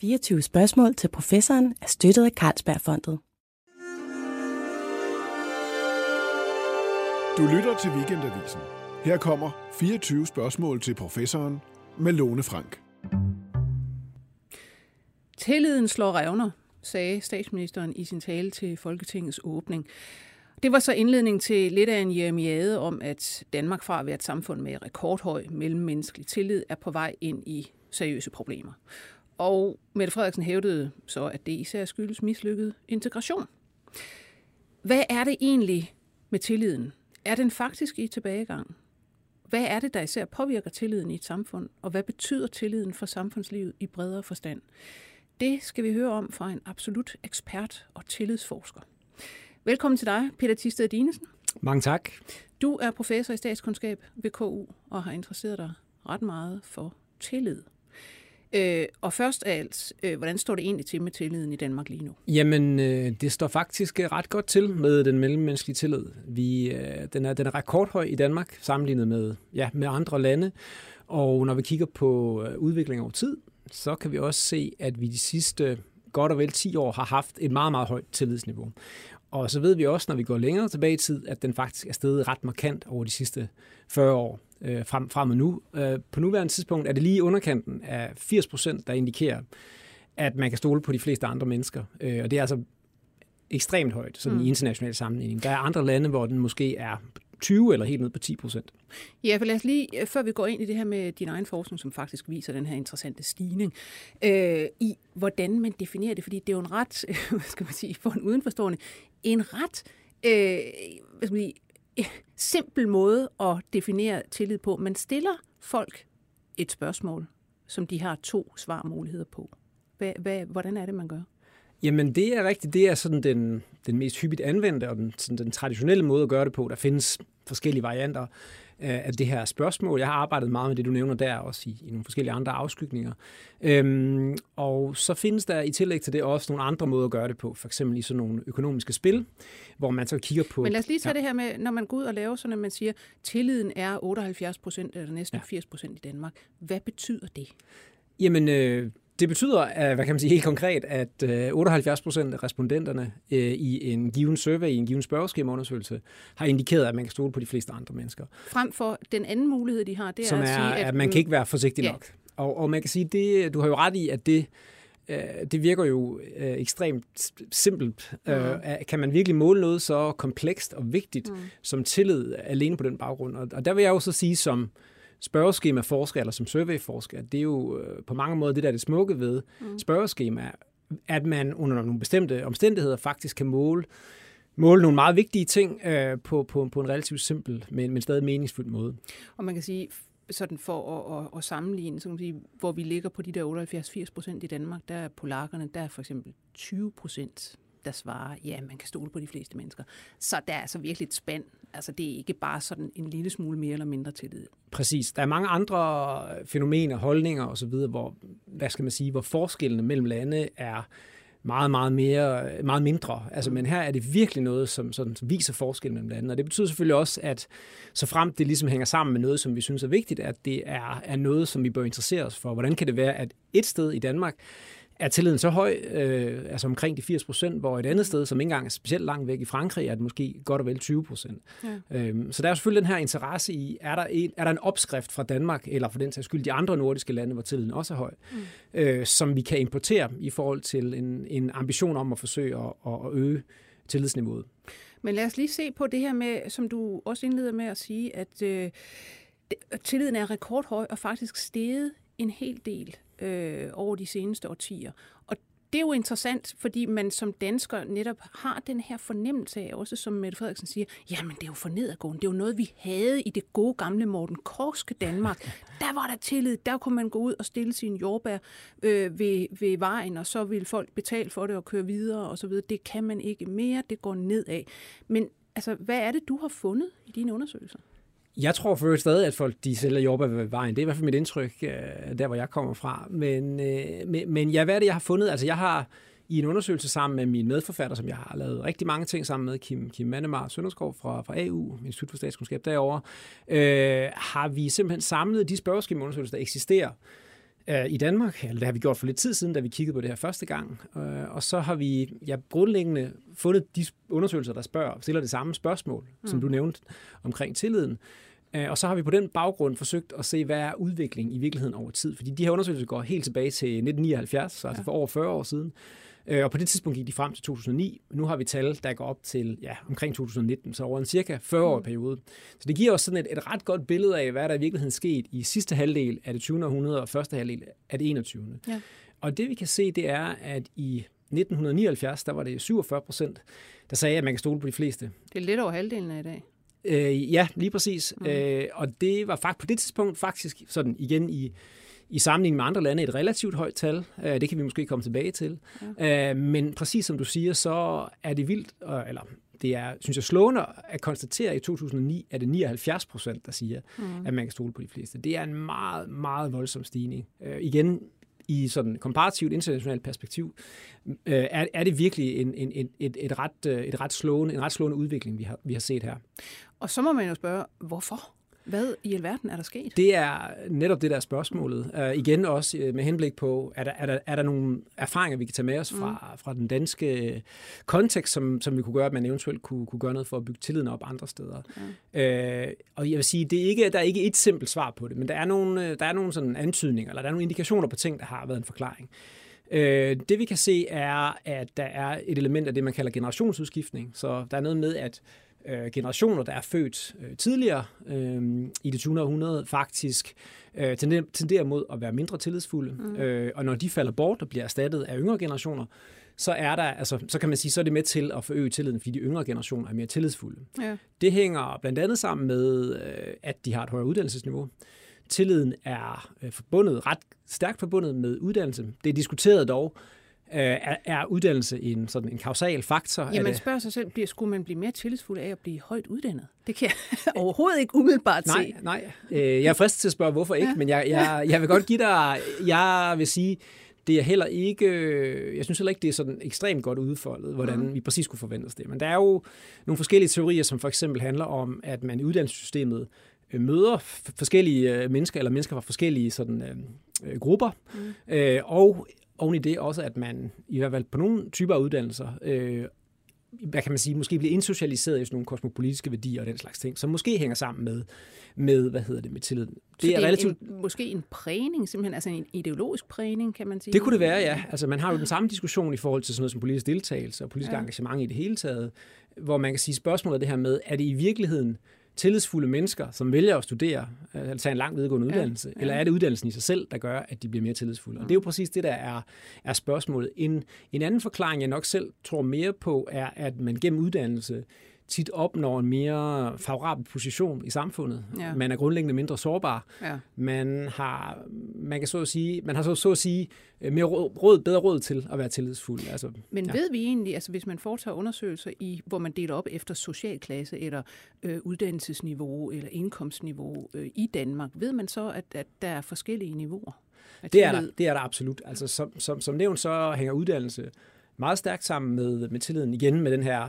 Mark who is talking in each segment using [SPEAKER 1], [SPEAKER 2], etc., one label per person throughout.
[SPEAKER 1] 24 spørgsmål til professoren er støttet af Carlsbergfondet.
[SPEAKER 2] Du lytter til Weekendavisen. Her kommer 24 spørgsmål til professoren med Lone Frank.
[SPEAKER 3] Tilliden slår revner, sagde statsministeren i sin tale til Folketingets åbning. Det var så indledning til lidt af en jeremiade om, at Danmark fra at være et samfund med rekordhøj mellemmenneskelig tillid er på vej ind i seriøse problemer. Og Mette Frederiksen hævdede så, at det især skyldes mislykket integration. Hvad er det egentlig med tilliden? Er den faktisk i tilbagegang? Hvad er det, der især påvirker tilliden i et samfund, og hvad betyder tilliden for samfundslivet i bredere forstand? Det skal vi høre om fra en absolut ekspert og tillidsforsker. Velkommen til dig, Peter Tisted Dinesen.
[SPEAKER 4] Mange tak.
[SPEAKER 3] Du er professor i statskundskab ved KU og har interesseret dig ret meget for tillid. Øh, og først af alt, øh, hvordan står det egentlig til med tilliden i Danmark lige nu?
[SPEAKER 4] Jamen, øh, det står faktisk øh, ret godt til med den mellemmenneskelige tillid. Vi, øh, den, er, den er rekordhøj i Danmark sammenlignet med, ja, med andre lande. Og når vi kigger på øh, udviklingen over tid, så kan vi også se, at vi de sidste godt og vel 10 år har haft et meget, meget højt tillidsniveau. Og så ved vi også, når vi går længere tilbage i tid, at den faktisk er steget ret markant over de sidste 40 år øh, frem, frem og nu. Øh, på nuværende tidspunkt er det lige i underkanten af 80 procent, der indikerer, at man kan stole på de fleste andre mennesker. Øh, og det er altså ekstremt højt sådan mm. i international sammenligning. Der er andre lande, hvor den måske er 20 eller helt ned på 10 procent.
[SPEAKER 3] Ja, for lad os lige, øh, før vi går ind i det her med din egen forskning, som faktisk viser den her interessante stigning, øh, i hvordan man definerer det, fordi det er jo en ret, hvad skal man sige, for en udenforstående, en ret, øh, hvad skal man sige, simpel måde at definere tillid på. Man stiller folk et spørgsmål, som de har to svarmuligheder på. Hvad, hvad, hvordan er det, man gør?
[SPEAKER 4] Jamen, det er rigtigt. Det er sådan den, den mest hyppigt anvendte og den, sådan den traditionelle måde at gøre det på. Der findes forskellige varianter af det her spørgsmål. Jeg har arbejdet meget med det, du nævner der, også i, i nogle forskellige andre afskygninger. Øhm, og så findes der i tillæg til det også nogle andre måder at gøre det på, for eksempel i sådan nogle økonomiske spil, hvor man så kigger på...
[SPEAKER 3] Men lad os lige tage ja. det her med, når man går ud og laver sådan, at man siger, tilliden er 78 procent eller næsten ja. 80 procent i Danmark. Hvad betyder det?
[SPEAKER 4] Jamen, øh, det betyder, hvad kan man sige helt konkret, at 78 øh, procent af respondenterne øh, i en given survey, i en given spørgeskemaundersøgelse, har indikeret, at man kan stole på de fleste andre mennesker.
[SPEAKER 3] Frem for den anden mulighed, de har, det er
[SPEAKER 4] Som
[SPEAKER 3] at
[SPEAKER 4] er,
[SPEAKER 3] sige,
[SPEAKER 4] at, at man kan ikke være forsigtig ja. nok. Og, og man kan sige, det, du har jo ret i, at det, øh, det virker jo ekstremt simpelt. Mm. kan man virkelig måle noget så komplekst og vigtigt mm. som tillid alene på den baggrund? Og, der vil jeg jo så sige som spørgeskema-forsker, eller som survey-forsker, det er jo øh, på mange måder det, der er det smukke ved mm. spørgeskema, at man under nogle bestemte omstændigheder faktisk kan måle måle nogle meget vigtige ting øh, på, på, på en relativt simpel, men, men stadig meningsfuld måde.
[SPEAKER 3] Og man kan sige, sådan for at, at, at sammenligne, så kan man sige, hvor vi ligger på de der 78-80 procent i Danmark, der er polakkerne, der er for eksempel 20 procent der svarer, ja, man kan stole på de fleste mennesker. Så der er altså virkelig et spænd. Altså, det er ikke bare sådan en lille smule mere eller mindre tillid.
[SPEAKER 4] Præcis. Der er mange andre fænomener, holdninger osv., hvor, hvad skal man sige, hvor forskellene mellem lande er meget, meget, mere, meget mindre. Altså, men her er det virkelig noget, som, som viser forskel mellem landene. Og det betyder selvfølgelig også, at så frem det ligesom hænger sammen med noget, som vi synes er vigtigt, at det er, er noget, som vi bør interessere os for. Hvordan kan det være, at et sted i Danmark, er tilliden så høj, øh, altså omkring de 80 procent, hvor et andet sted, som ikke engang er specielt langt væk i Frankrig, er det måske godt og vel 20 procent. Ja. Øhm, så der er selvfølgelig den her interesse i, er der, en, er der en opskrift fra Danmark, eller for den sags skyld de andre nordiske lande, hvor tilliden også er høj, mm. øh, som vi kan importere i forhold til en, en ambition om at forsøge at, at øge tillidsniveauet.
[SPEAKER 3] Men lad os lige se på det her med, som du også indleder med at sige, at øh, tilliden er rekordhøj og faktisk steget en hel del øh, over de seneste årtier. Og det er jo interessant, fordi man som dansker netop har den her fornemmelse af, også som Mette Frederiksen siger, jamen det er jo for nedadgående. Det er jo noget, vi havde i det gode gamle Morten Korske Danmark. Der var der tillid, der kunne man gå ud og stille sin jordbær øh, ved, ved vejen, og så ville folk betale for det og køre videre og så videre. Det kan man ikke mere, det går nedad. Men altså, hvad er det, du har fundet i dine undersøgelser?
[SPEAKER 4] Jeg tror for stadig, at folk de sælger jordbær ved vejen. Det er i hvert fald mit indtryk, øh, der hvor jeg kommer fra. Men, øh, men, men ja, hvad er det, jeg har fundet? Altså, jeg har i en undersøgelse sammen med min medforfatter, som jeg har lavet rigtig mange ting sammen med, Kim, Kim Mannemar Sønderskov fra, fra AU, Institut for Statskundskab derovre, øh, har vi simpelthen samlet de spørgeskemaundersøgelser, der eksisterer øh, i Danmark. Eller det har vi gjort for lidt tid siden, da vi kiggede på det her første gang. Øh, og så har vi ja, grundlæggende fundet de undersøgelser, der spørger, stiller det samme spørgsmål, mm. som du nævnte omkring tilliden. Øh, og så har vi på den baggrund forsøgt at se, hvad er udviklingen i virkeligheden over tid. Fordi de her undersøgelser går helt tilbage til 1979, altså for over 40 år siden. Øh, og på det tidspunkt gik de frem til 2009. Nu har vi tal, der går op til ja, omkring 2019, så over en cirka 40 år mm. periode. Så det giver os sådan et, et ret godt billede af, hvad der i virkeligheden skete i sidste halvdel af det 20. århundrede og første halvdel af det 21. Ja. Og det vi kan se, det er, at i 1979, der var det 47 procent, der sagde, at man kan stole på de fleste.
[SPEAKER 3] Det er lidt over halvdelen af i dag.
[SPEAKER 4] Øh, ja, lige præcis. Mm. Øh, og det var faktisk på det tidspunkt faktisk sådan igen i i sammenligning med andre lande et relativt højt tal. Øh, det kan vi måske komme tilbage til. Ja. Øh, men præcis som du siger, så er det vildt, eller det er, synes jeg, slående at konstatere, at i 2009 er det 79 procent, der siger, mm. at man kan stole på de fleste. Det er en meget, meget voldsom stigning. Øh, igen, i sådan komparativt internationalt perspektiv, er, er det virkelig en, en, en, et, et, ret, et ret slående, en ret slående udvikling, vi har, vi har set her.
[SPEAKER 3] Og så må man jo spørge, hvorfor? Hvad i alverden er der sket?
[SPEAKER 4] Det er netop det der spørgsmålet. Uh, igen også uh, med henblik på, er der, er, der, er der nogle erfaringer, vi kan tage med os fra, mm. fra den danske kontekst, som, som vi kunne gøre, at man eventuelt kunne, kunne gøre noget for at bygge tilliden op andre steder. Ja. Uh, og jeg vil sige, det er ikke, der er ikke et simpelt svar på det, men der er nogle, der er nogle sådan antydninger, eller der er nogle indikationer på ting, der har været en forklaring. det vi kan se er, at der er et element af det, man kalder generationsudskiftning. Så der er noget med, at øh, generationer, der er født øh, tidligere øh, i det 20. århundrede, faktisk øh, tenderer, mod at være mindre tillidsfulde. Mm. Øh, og når de falder bort og bliver erstattet af yngre generationer, så er der, altså, så kan man sige, så er det med til at forøge tilliden, fordi de yngre generationer er mere tillidsfulde. Ja. Det hænger blandt andet sammen med, øh, at de har et højere uddannelsesniveau. Tilliden er øh, forbundet, ret stærkt forbundet med uddannelse. Det er diskuteret dog, er, er uddannelse en, sådan en kausal faktor?
[SPEAKER 3] Ja, man spørger sig selv, bliver, skulle man blive mere tillidsfuld af at blive højt uddannet? Det kan jeg overhovedet ikke umiddelbart
[SPEAKER 4] nej, se. Nej, øh, jeg er fristet til at spørge, hvorfor ikke, ja. men jeg, jeg, jeg vil godt give dig, jeg vil sige, det er heller ikke, jeg synes heller ikke, det er sådan ekstremt godt udfoldet, hvordan mm. vi præcis skulle forvente os det. Men der er jo nogle forskellige teorier, som for eksempel handler om, at man i uddannelsessystemet øh, møder forskellige mennesker, eller mennesker fra forskellige sådan, øh, grupper, mm. øh, og oven i det også, at man i hvert fald på nogle typer af uddannelser, øh, hvad kan man sige, måske bliver indsocialiseret i sådan nogle kosmopolitiske værdier og den slags ting, som måske hænger sammen med, med hvad hedder det, med tillid.
[SPEAKER 3] Det, er, relativt... En, måske en prægning, simpelthen, altså en ideologisk prægning, kan man sige?
[SPEAKER 4] Det kunne det være, ja. Altså man har jo den samme diskussion i forhold til sådan noget som politisk deltagelse og politisk ja. engagement i det hele taget, hvor man kan sige spørgsmålet det her med, er det i virkeligheden tillidsfulde mennesker, som vælger at studere, øh, eller tage en lang videregående uddannelse, ja, eller er det uddannelsen i sig selv, der gør, at de bliver mere tillidsfulde? Og det er jo præcis det, der er, er spørgsmålet. En, en anden forklaring, jeg nok selv tror mere på, er, at man gennem uddannelse tit opnår en mere favorabel position i samfundet. Ja. Man er grundlæggende mindre sårbar. Ja. Man har, man kan så at sige, man har så, så at sige øh, mere råd, bedre råd til at være tillidsfuld. Altså,
[SPEAKER 3] Men ja. ved vi egentlig, altså hvis man foretager undersøgelser i, hvor man deler op efter socialklasse eller øh, uddannelsesniveau eller indkomstniveau øh, i Danmark, ved man så, at, at der er forskellige niveauer?
[SPEAKER 4] Det er, der, det er der absolut. Altså, som, som, som nævnt, så hænger uddannelse meget stærkt sammen med, med tilliden igen med den her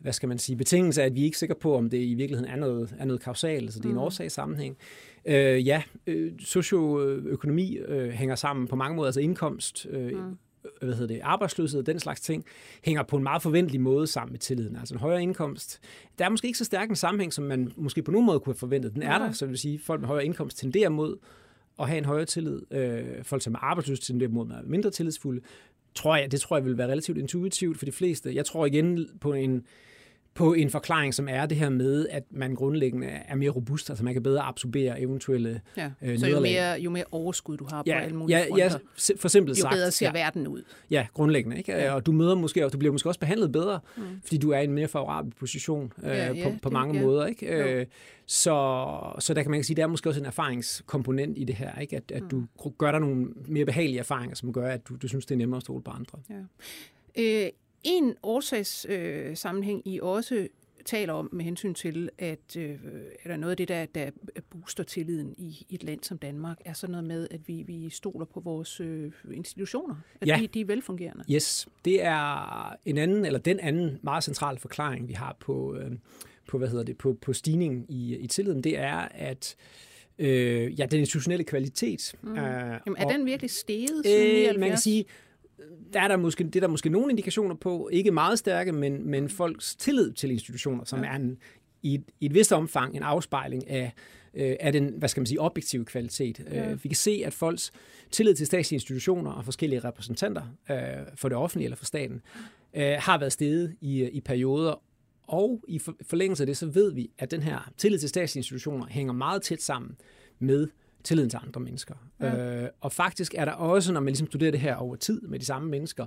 [SPEAKER 4] hvad skal man sige, betingelse af, at vi er ikke sikre på, om det i virkeligheden er noget, er noget kausalt, så det er en mm. årsagssammenhæng. Øh, ja, øh, socioøkonomi øh, hænger sammen på mange måder, altså indkomst, øh, mm hvad hedder det, arbejdsløshed, den slags ting, hænger på en meget forventelig måde sammen med tilliden. Altså en højere indkomst. Der er måske ikke så stærk en sammenhæng, som man måske på nogen måde kunne have forventet. Den er der, så det vil sige, at folk med højere indkomst tenderer mod at have en højere tillid. Øh, folk, som er arbejdsløse, tenderer mod at være mindre tillidsfulde tror jeg, det tror jeg vil være relativt intuitivt for de fleste. Jeg tror igen på en, på en forklaring, som er det her med, at man grundlæggende er mere robust, altså man kan bedre absorbere eventuelle ja. øh,
[SPEAKER 3] Så jo mere, jo mere overskud du har ja, på alle mulige
[SPEAKER 4] ja, fronter, ja, for simpelt
[SPEAKER 3] jo
[SPEAKER 4] sagt,
[SPEAKER 3] bedre ser ja, verden ud.
[SPEAKER 4] Ja, grundlæggende. Ikke? Ja. Og du møder måske, og du bliver måske også behandlet bedre, mm. fordi du er i en mere favorabel position øh, ja, ja, på, på mange ja. måder. Ikke? Øh, så, så der kan man sige, der er måske også en erfaringskomponent i det her, ikke? At, at mm. du gør dig nogle mere behagelige erfaringer, som gør, at du, du synes, det er nemmere at stole på andre. Ja.
[SPEAKER 3] Øh, en årsagssammenhæng, øh, I også taler om med hensyn til, at øh, er der noget af det, der, der booster tilliden i, et land som Danmark, er så noget med, at vi, vi stoler på vores øh, institutioner, at ja. de, de er velfungerende.
[SPEAKER 4] Yes, det er en anden, eller den anden meget centrale forklaring, vi har på, øh, på hvad hedder det, på, på stigningen i, i tilliden, det er, at øh, ja, den institutionelle kvalitet.
[SPEAKER 3] Mm.
[SPEAKER 4] Øh,
[SPEAKER 3] Jamen, er
[SPEAKER 4] og,
[SPEAKER 3] den virkelig steget siden
[SPEAKER 4] øh, Man kan sige, der er der måske, det er der måske nogle indikationer på, ikke meget stærke, men, men folks tillid til institutioner, som ja. er en, i, et, i et vist omfang en afspejling af, øh, af den, hvad skal man sige, objektive kvalitet. Ja. Øh, vi kan se, at folks tillid til statslige institutioner og forskellige repræsentanter øh, for det offentlige eller for staten øh, har været steget i, i perioder, og i forlængelse af det, så ved vi, at den her tillid til statslige institutioner hænger meget tæt sammen med tilliden til andre mennesker. Ja. Øh, og faktisk er der også, når man ligesom studerer det her over tid med de samme mennesker,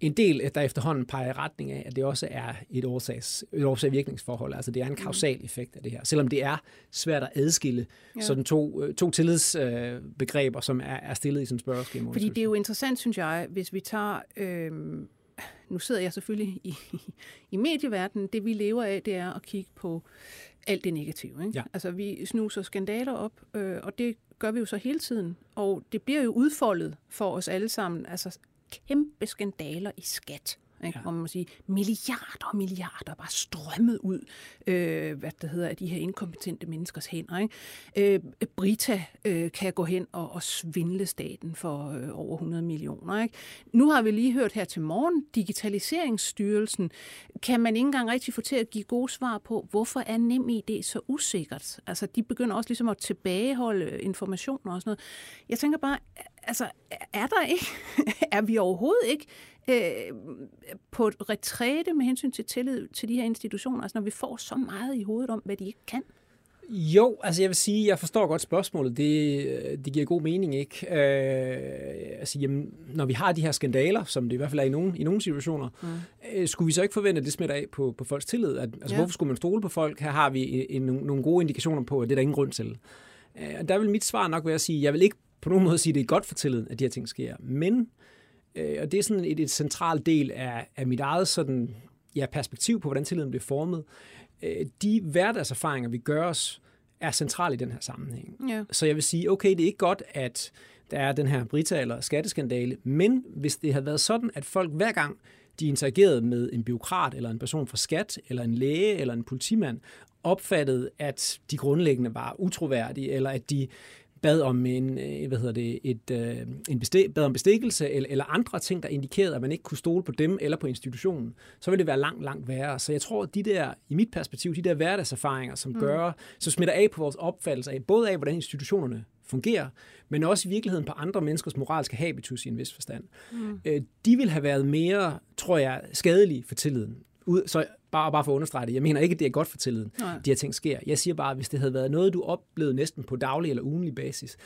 [SPEAKER 4] en del, der efterhånden peger i retning af, at det også er et, årsags, et årsag-virkningsforhold. Altså det er en kausal effekt af det her. Selvom det er svært at adskille ja. sådan to, øh, to tillidsbegreber, som er, er stillet i sådan spørgeskema.
[SPEAKER 3] Fordi det er jo interessant, synes jeg, hvis vi tager... Øh, nu sidder jeg selvfølgelig i, i medieverdenen. Det vi lever af, det er at kigge på alt det negative. Ikke?
[SPEAKER 4] Ja.
[SPEAKER 3] Altså vi snuser skandaler op, øh, og det gør vi jo så hele tiden. Og det bliver jo udfoldet for os alle sammen. Altså kæmpe skandaler i skat. Ikke? Ja. Hvor man må sige, milliarder og milliarder bare strømmet ud, øh, hvad det hedder, af de her inkompetente menneskers hænder. Ikke? Øh, Brita øh, kan gå hen og, og svindle staten for øh, over 100 millioner. Ikke? Nu har vi lige hørt her til morgen, Digitaliseringsstyrelsen, kan man ikke engang rigtig få til at give gode svar på, hvorfor er NemID så usikkert? Altså, de begynder også ligesom at tilbageholde informationer og sådan noget. Jeg tænker bare, altså, er der ikke, er vi overhovedet ikke øh, på et retræte med hensyn til tillid til de her institutioner, altså når vi får så meget i hovedet om, hvad de ikke kan?
[SPEAKER 4] Jo, altså jeg vil sige, jeg forstår godt spørgsmålet. Det, det giver god mening, ikke? Øh, altså, jamen, når vi har de her skandaler, som det i hvert fald er i nogle, i nogle situationer, mm. øh, skulle vi så ikke forvente, at det smitter af på, på folks tillid? At, altså, ja. hvorfor skulle man stole på folk? Her har vi en, en, nogle gode indikationer på, at det er der ingen grund til. Øh, der vil mit svar nok være at sige, jeg vil ikke på nogen måde sige, at det er godt for tilliden, at de her ting sker. Men, øh, og det er sådan et, et centralt del af, af mit eget sådan, ja, perspektiv på, hvordan tilliden bliver formet, øh, de hverdagserfaringer, vi gør os, er centrale i den her sammenhæng.
[SPEAKER 3] Ja.
[SPEAKER 4] Så jeg vil sige, okay, det er ikke godt, at der er den her Brita- eller skatteskandale, men hvis det havde været sådan, at folk hver gang de interagerede med en byråkrat, eller en person fra skat, eller en læge, eller en politimand, opfattede, at de grundlæggende var utroværdige, eller at de bad om en, øh, hvad hedder det, et, øh, en bestik, bad om bestikkelse eller, eller andre ting, der indikerede, at man ikke kunne stole på dem eller på institutionen, så ville det være langt, langt værre. Så jeg tror, at de der, i mit perspektiv, de der hverdagserfaringer, som mm. gør, som smitter af på vores opfattelse af, både af, hvordan institutionerne fungerer, men også i virkeligheden på andre menneskers moralske habitus i en vis forstand. Mm. De vil have været mere, tror jeg, skadelige for tilliden. Så bare, bare for at understrege det, jeg mener ikke, at det er godt for tilliden, Nej. de her ting sker. Jeg siger bare, at hvis det havde været noget, du oplevede næsten på daglig eller ugenlig basis,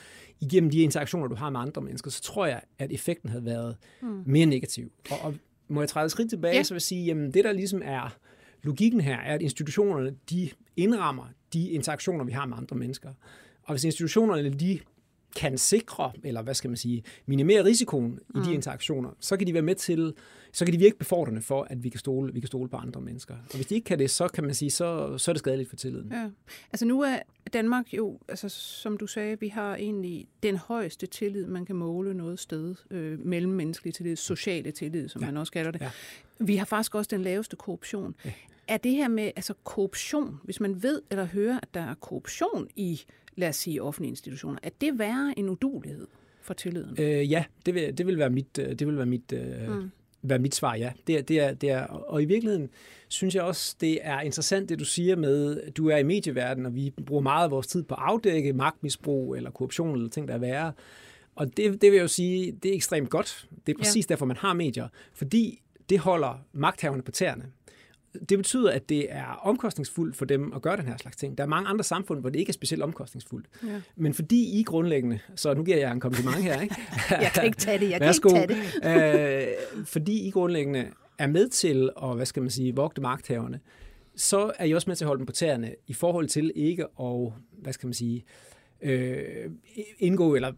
[SPEAKER 4] igennem de interaktioner, du har med andre mennesker, så tror jeg, at effekten havde været mm. mere negativ. Og, og må jeg træde et skridt tilbage, ja. så vil jeg sige, jamen det der ligesom er logikken her, er, at institutionerne, de indrammer de interaktioner, vi har med andre mennesker. Og hvis institutionerne, de kan sikre, eller hvad skal man sige, minimere risikoen mm. i de mm. interaktioner, så kan de være med til, så kan de virke befordrende for, at vi kan stole, vi kan stole på andre mennesker. Og hvis de ikke kan det, så kan man sige, så, så er det skadeligt for tilliden.
[SPEAKER 3] Ja. Altså nu er Danmark jo, altså som du sagde, vi har egentlig den højeste tillid, man kan måle noget sted, øh, mellemmenneskelig tillid, sociale tillid, som ja. man også kalder det. Ja. Vi har faktisk også den laveste korruption. Ja. Er det her med altså korruption, hvis man ved eller hører, at der er korruption i lad os sige, offentlige institutioner. Er det værre en udulighed for tilliden?
[SPEAKER 4] Øh, ja, det vil, det vil være mit, øh, det vil være mit, øh, mm. være mit svar, ja. Det er, det er, det er, og i virkeligheden synes jeg også, det er interessant, det du siger med, du er i medieverdenen, og vi bruger meget af vores tid på at afdække magtmisbrug eller korruption eller ting, der er værre. Og det, det vil jeg jo sige, det er ekstremt godt. Det er præcis ja. derfor, man har medier. Fordi det holder magthaverne på tæerne det betyder, at det er omkostningsfuldt for dem at gøre den her slags ting. Der er mange andre samfund, hvor det ikke er specielt omkostningsfuldt. Ja. Men fordi I grundlæggende, så nu giver jeg en kompliment her, ikke?
[SPEAKER 3] jeg kan ikke tage det, jeg Værsgo. kan ikke
[SPEAKER 4] tage det. øh, fordi I grundlæggende er med til at, hvad skal man sige, vogte magthaverne, så er I også med til at holde dem på tæerne i forhold til ikke at, hvad skal man sige, øh, indgå eller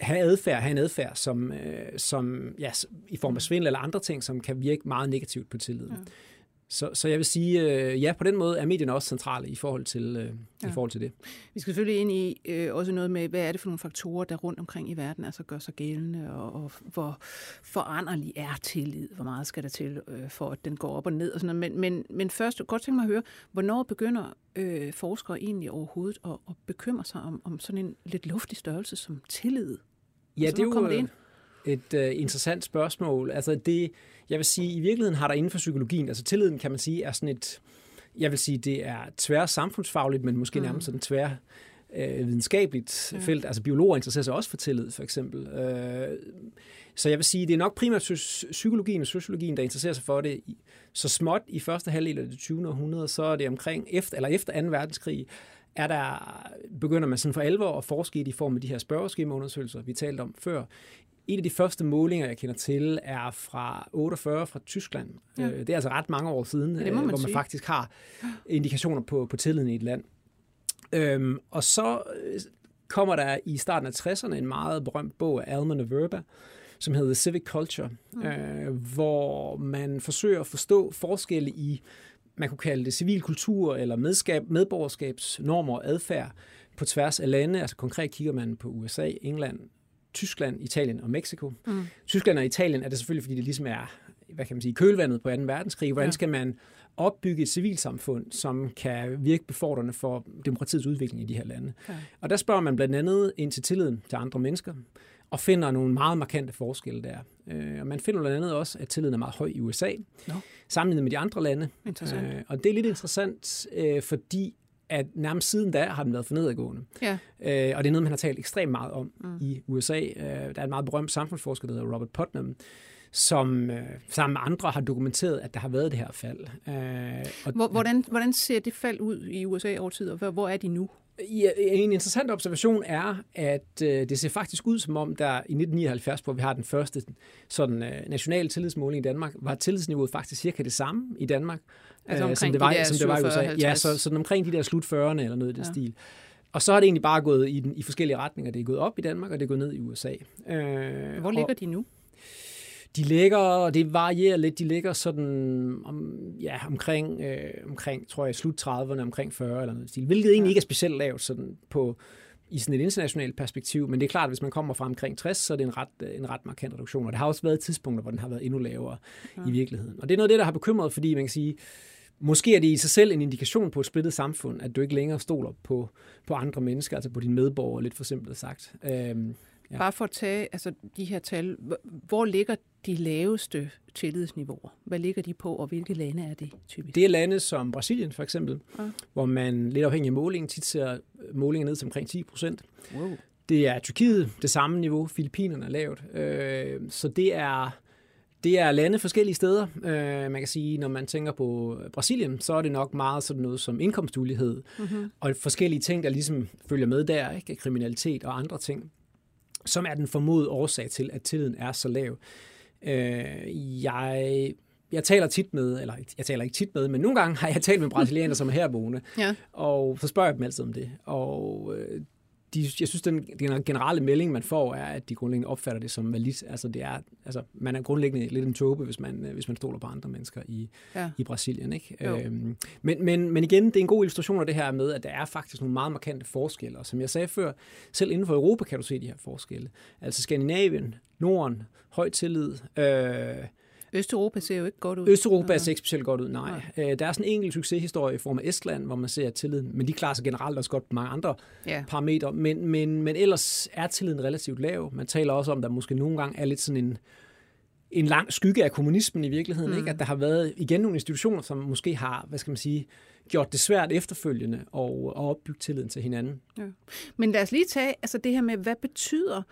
[SPEAKER 4] have adfærd, have en adfærd, som, øh, som ja, i form af svindel eller andre ting, som kan virke meget negativt på tilliden. Ja. Så, så jeg vil sige, øh, ja, på den måde er medierne også centrale i forhold til, øh, ja. i forhold til det.
[SPEAKER 3] Vi skal selvfølgelig ind i øh, også noget med, hvad er det for nogle faktorer, der rundt omkring i verden altså gør sig gældende, og, og hvor foranderlig er tillid, hvor meget skal der til, øh, for at den går op og ned og sådan noget. Men, men, men først, godt tænke mig at høre, hvornår begynder øh, forskere egentlig overhovedet at, at bekymre sig om, om sådan en lidt luftig størrelse som tillid?
[SPEAKER 4] Ja, altså, det er jo det ind? Et uh, interessant spørgsmål. Altså det, jeg vil sige, i virkeligheden har der inden for psykologien, altså tilliden kan man sige, er sådan et, jeg vil sige, det er tvær samfundsfagligt, men måske mm. nærmest sådan tvær øh, videnskabeligt ja. felt. Altså biologer interesserer sig også for tillid, for eksempel. Øh, så jeg vil sige, det er nok primært psykologien og sociologien, der interesserer sig for det. Så småt i første halvdel af det 20. århundrede, så er det omkring efter, eller efter 2. verdenskrig, er der, begynder man sådan for alvor at forske i det i form af de her spørgeskemaundersøgelser, vi talte om før. En af de første målinger, jeg kender til, er fra 48 fra Tyskland. Ja. Øh, det er altså ret mange år siden, ja, man øh, hvor man sige. faktisk har indikationer på, på tilliden i et land. Øhm, og så øh, kommer der i starten af 60'erne en meget berømt bog af Alman og Verba, som hedder Civic Culture, mm. øh, hvor man forsøger at forstå forskelle i, man kunne kalde det civil kultur eller medskab, medborgerskabsnormer og adfærd på tværs af lande. Altså konkret kigger man på USA, England, Tyskland, Italien og Mexico. Mm. Tyskland og Italien er det selvfølgelig, fordi det ligesom er hvad kan man sige, kølvandet på 2. verdenskrig. Hvordan skal man opbygge et civilsamfund, som kan virke befordrende for demokratiets udvikling i de her lande? Ja. Og der spørger man blandt andet ind til tilliden til andre mennesker, og finder nogle meget markante forskelle der. Øh, og man finder blandt andet også, at tilliden er meget høj i USA, no. sammenlignet med de andre lande.
[SPEAKER 3] Øh,
[SPEAKER 4] og det er lidt interessant, øh, fordi at nærmest siden da har den været for nedadgående. Ja. Øh, og det er noget, man har talt ekstremt meget om mm. i USA. Øh, der er en meget berømt samfundsforsker, der hedder Robert Putnam, som øh, sammen med andre har dokumenteret, at der har været det her fald. Øh,
[SPEAKER 3] og, hvordan, hvordan ser det fald ud i USA over tid, og hvor er de nu?
[SPEAKER 4] Ja, en interessant observation er, at øh, det ser faktisk ud som om, der i 1979, hvor vi har den første sådan, øh, nationale tillidsmåling i Danmark, var tillidsniveauet faktisk cirka det samme i Danmark,
[SPEAKER 3] altså øh, som, det var, som det var i USA. 50.
[SPEAKER 4] Ja, så, så omkring de der slut 40'erne eller noget i den ja. stil. Og så har det egentlig bare gået i, den, i forskellige retninger. Det er gået op i Danmark, og det er gået ned i USA.
[SPEAKER 3] Øh, hvor ligger og, de nu?
[SPEAKER 4] De ligger, og det varierer lidt, de ligger sådan om, ja, omkring, øh, omkring, tror jeg, slut 30'erne, omkring 40 eller noget stil, hvilket egentlig ikke er specielt lavt sådan på, i sådan et internationalt perspektiv, men det er klart, at hvis man kommer fra omkring 60, så er det en ret, en ret markant reduktion, og det har også været tidspunkter, hvor den har været endnu lavere ja. i virkeligheden. Og det er noget af det, der har bekymret, fordi man kan sige, måske er det i sig selv en indikation på et splittet samfund, at du ikke længere stoler på, på andre mennesker, altså på dine medborgere, lidt for simpelt sagt. Øhm,
[SPEAKER 3] Ja. Bare for at tage altså, de her tal, hvor ligger de laveste tillidsniveauer? Hvad ligger de på, og hvilke lande er det typisk?
[SPEAKER 4] Det er lande som Brasilien for eksempel, ja. hvor man lidt afhængig af målingen tit ser målinger ned til omkring 10 procent. Wow. Det er Tyrkiet, det samme niveau. Filippinerne er lavt. Øh, så det er, det er lande forskellige steder. Øh, man kan sige, når man tænker på Brasilien, så er det nok meget sådan noget som indkomstulighed mm-hmm. og forskellige ting, der ligesom følger med der, ikke? kriminalitet og andre ting som er den formodede årsag til, at tilliden er så lav. Øh, jeg jeg taler tit med, eller jeg taler ikke tit med, men nogle gange har jeg talt med brasilianere, som er herboende, ja. og så spørger jeg dem altid om det. Og øh, de, jeg synes, den, den generelle melding, man får, er, at de grundlæggende opfatter det som validt. Altså, det er, altså, man er grundlæggende lidt en tåbe, hvis man, hvis man stoler på andre mennesker i, ja. i Brasilien. Ikke? Øhm, men, men, men igen, det er en god illustration af det her med, at der er faktisk nogle meget markante forskelle. Og som jeg sagde før, selv inden for Europa kan du se de her forskelle. Altså Skandinavien, Norden, høj tillid, øh,
[SPEAKER 3] Østeuropa ser jo ikke godt ud.
[SPEAKER 4] Østeuropa ser ikke specielt godt ud, nej. nej. Øh, der er sådan en enkelt succeshistorie i form af Estland, hvor man ser tilliden, men de klarer sig generelt også godt på mange andre ja. parametre. Men, men, men ellers er tilliden relativt lav. Man taler også om, at der måske nogle gange er lidt sådan en, en lang skygge af kommunismen i virkeligheden. Mm. Ikke? At der har været igen nogle institutioner, som måske har, hvad skal man sige, gjort det svært efterfølgende at, at opbygge tilliden til hinanden. Ja.
[SPEAKER 3] Men lad os lige tage altså det her med, hvad betyder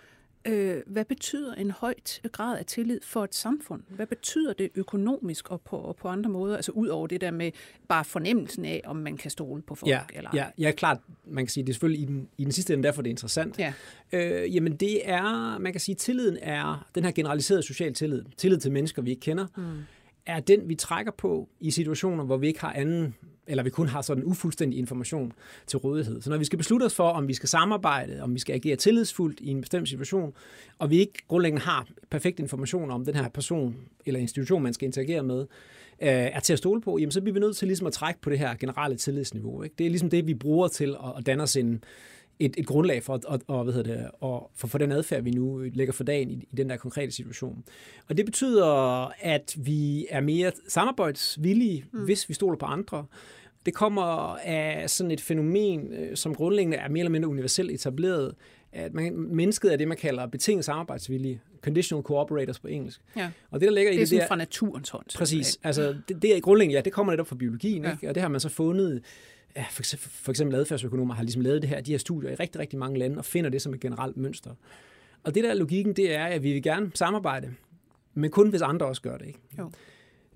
[SPEAKER 3] Øh, hvad betyder en højt grad af tillid for et samfund? Hvad betyder det økonomisk og på, og på andre måder? Altså ud over det der med bare fornemmelsen af, om man kan stole på folk?
[SPEAKER 4] Ja,
[SPEAKER 3] eller?
[SPEAKER 4] ja, ja klart. Man kan sige, det er selvfølgelig i den, i den sidste ende, derfor det er interessant. Ja. Øh, jamen det er, man kan sige, tilliden er den her generaliserede social tillid. Tillid til mennesker, vi ikke kender. Mm. Er den, vi trækker på i situationer, hvor vi ikke har anden eller vi kun har sådan ufuldstændig information til rådighed. Så når vi skal beslutte os for, om vi skal samarbejde, om vi skal agere tillidsfuldt i en bestemt situation, og vi ikke grundlæggende har perfekt information om den her person eller institution, man skal interagere med, øh, er til at stole på, jamen så bliver vi nødt til ligesom at trække på det her generelle tillidsniveau. Ikke? Det er ligesom det, vi bruger til at, at danne os en, et, et grundlag for, at, og, hvad hedder det, og for, for den adfærd, vi nu lægger for dagen i, i den der konkrete situation. Og det betyder, at vi er mere samarbejdsvillige, mm. hvis vi stoler på andre. Det kommer af sådan et fænomen, øh, som grundlæggende er mere eller mindre universelt etableret, at man, mennesket er det, man kalder betinget samarbejdsvillige, conditional cooperators på engelsk.
[SPEAKER 3] Ja.
[SPEAKER 4] Og det, der ligger
[SPEAKER 3] det
[SPEAKER 4] i
[SPEAKER 3] er
[SPEAKER 4] det,
[SPEAKER 3] sådan
[SPEAKER 4] der,
[SPEAKER 3] fra naturens hånd.
[SPEAKER 4] Præcis. Altså, det, det er grundlæggende, ja, det kommer netop fra biologien,
[SPEAKER 3] Ja.
[SPEAKER 4] ikke? og det har man så fundet ja, for, eksempel, for eksempel adfærdsøkonomer har ligesom lavet det her, de her studier i rigtig, rigtig mange lande, og finder det som et generelt mønster. Og det der er logikken, det er, at vi vil gerne samarbejde, men kun hvis andre også gør det. Ikke?
[SPEAKER 3] Jo.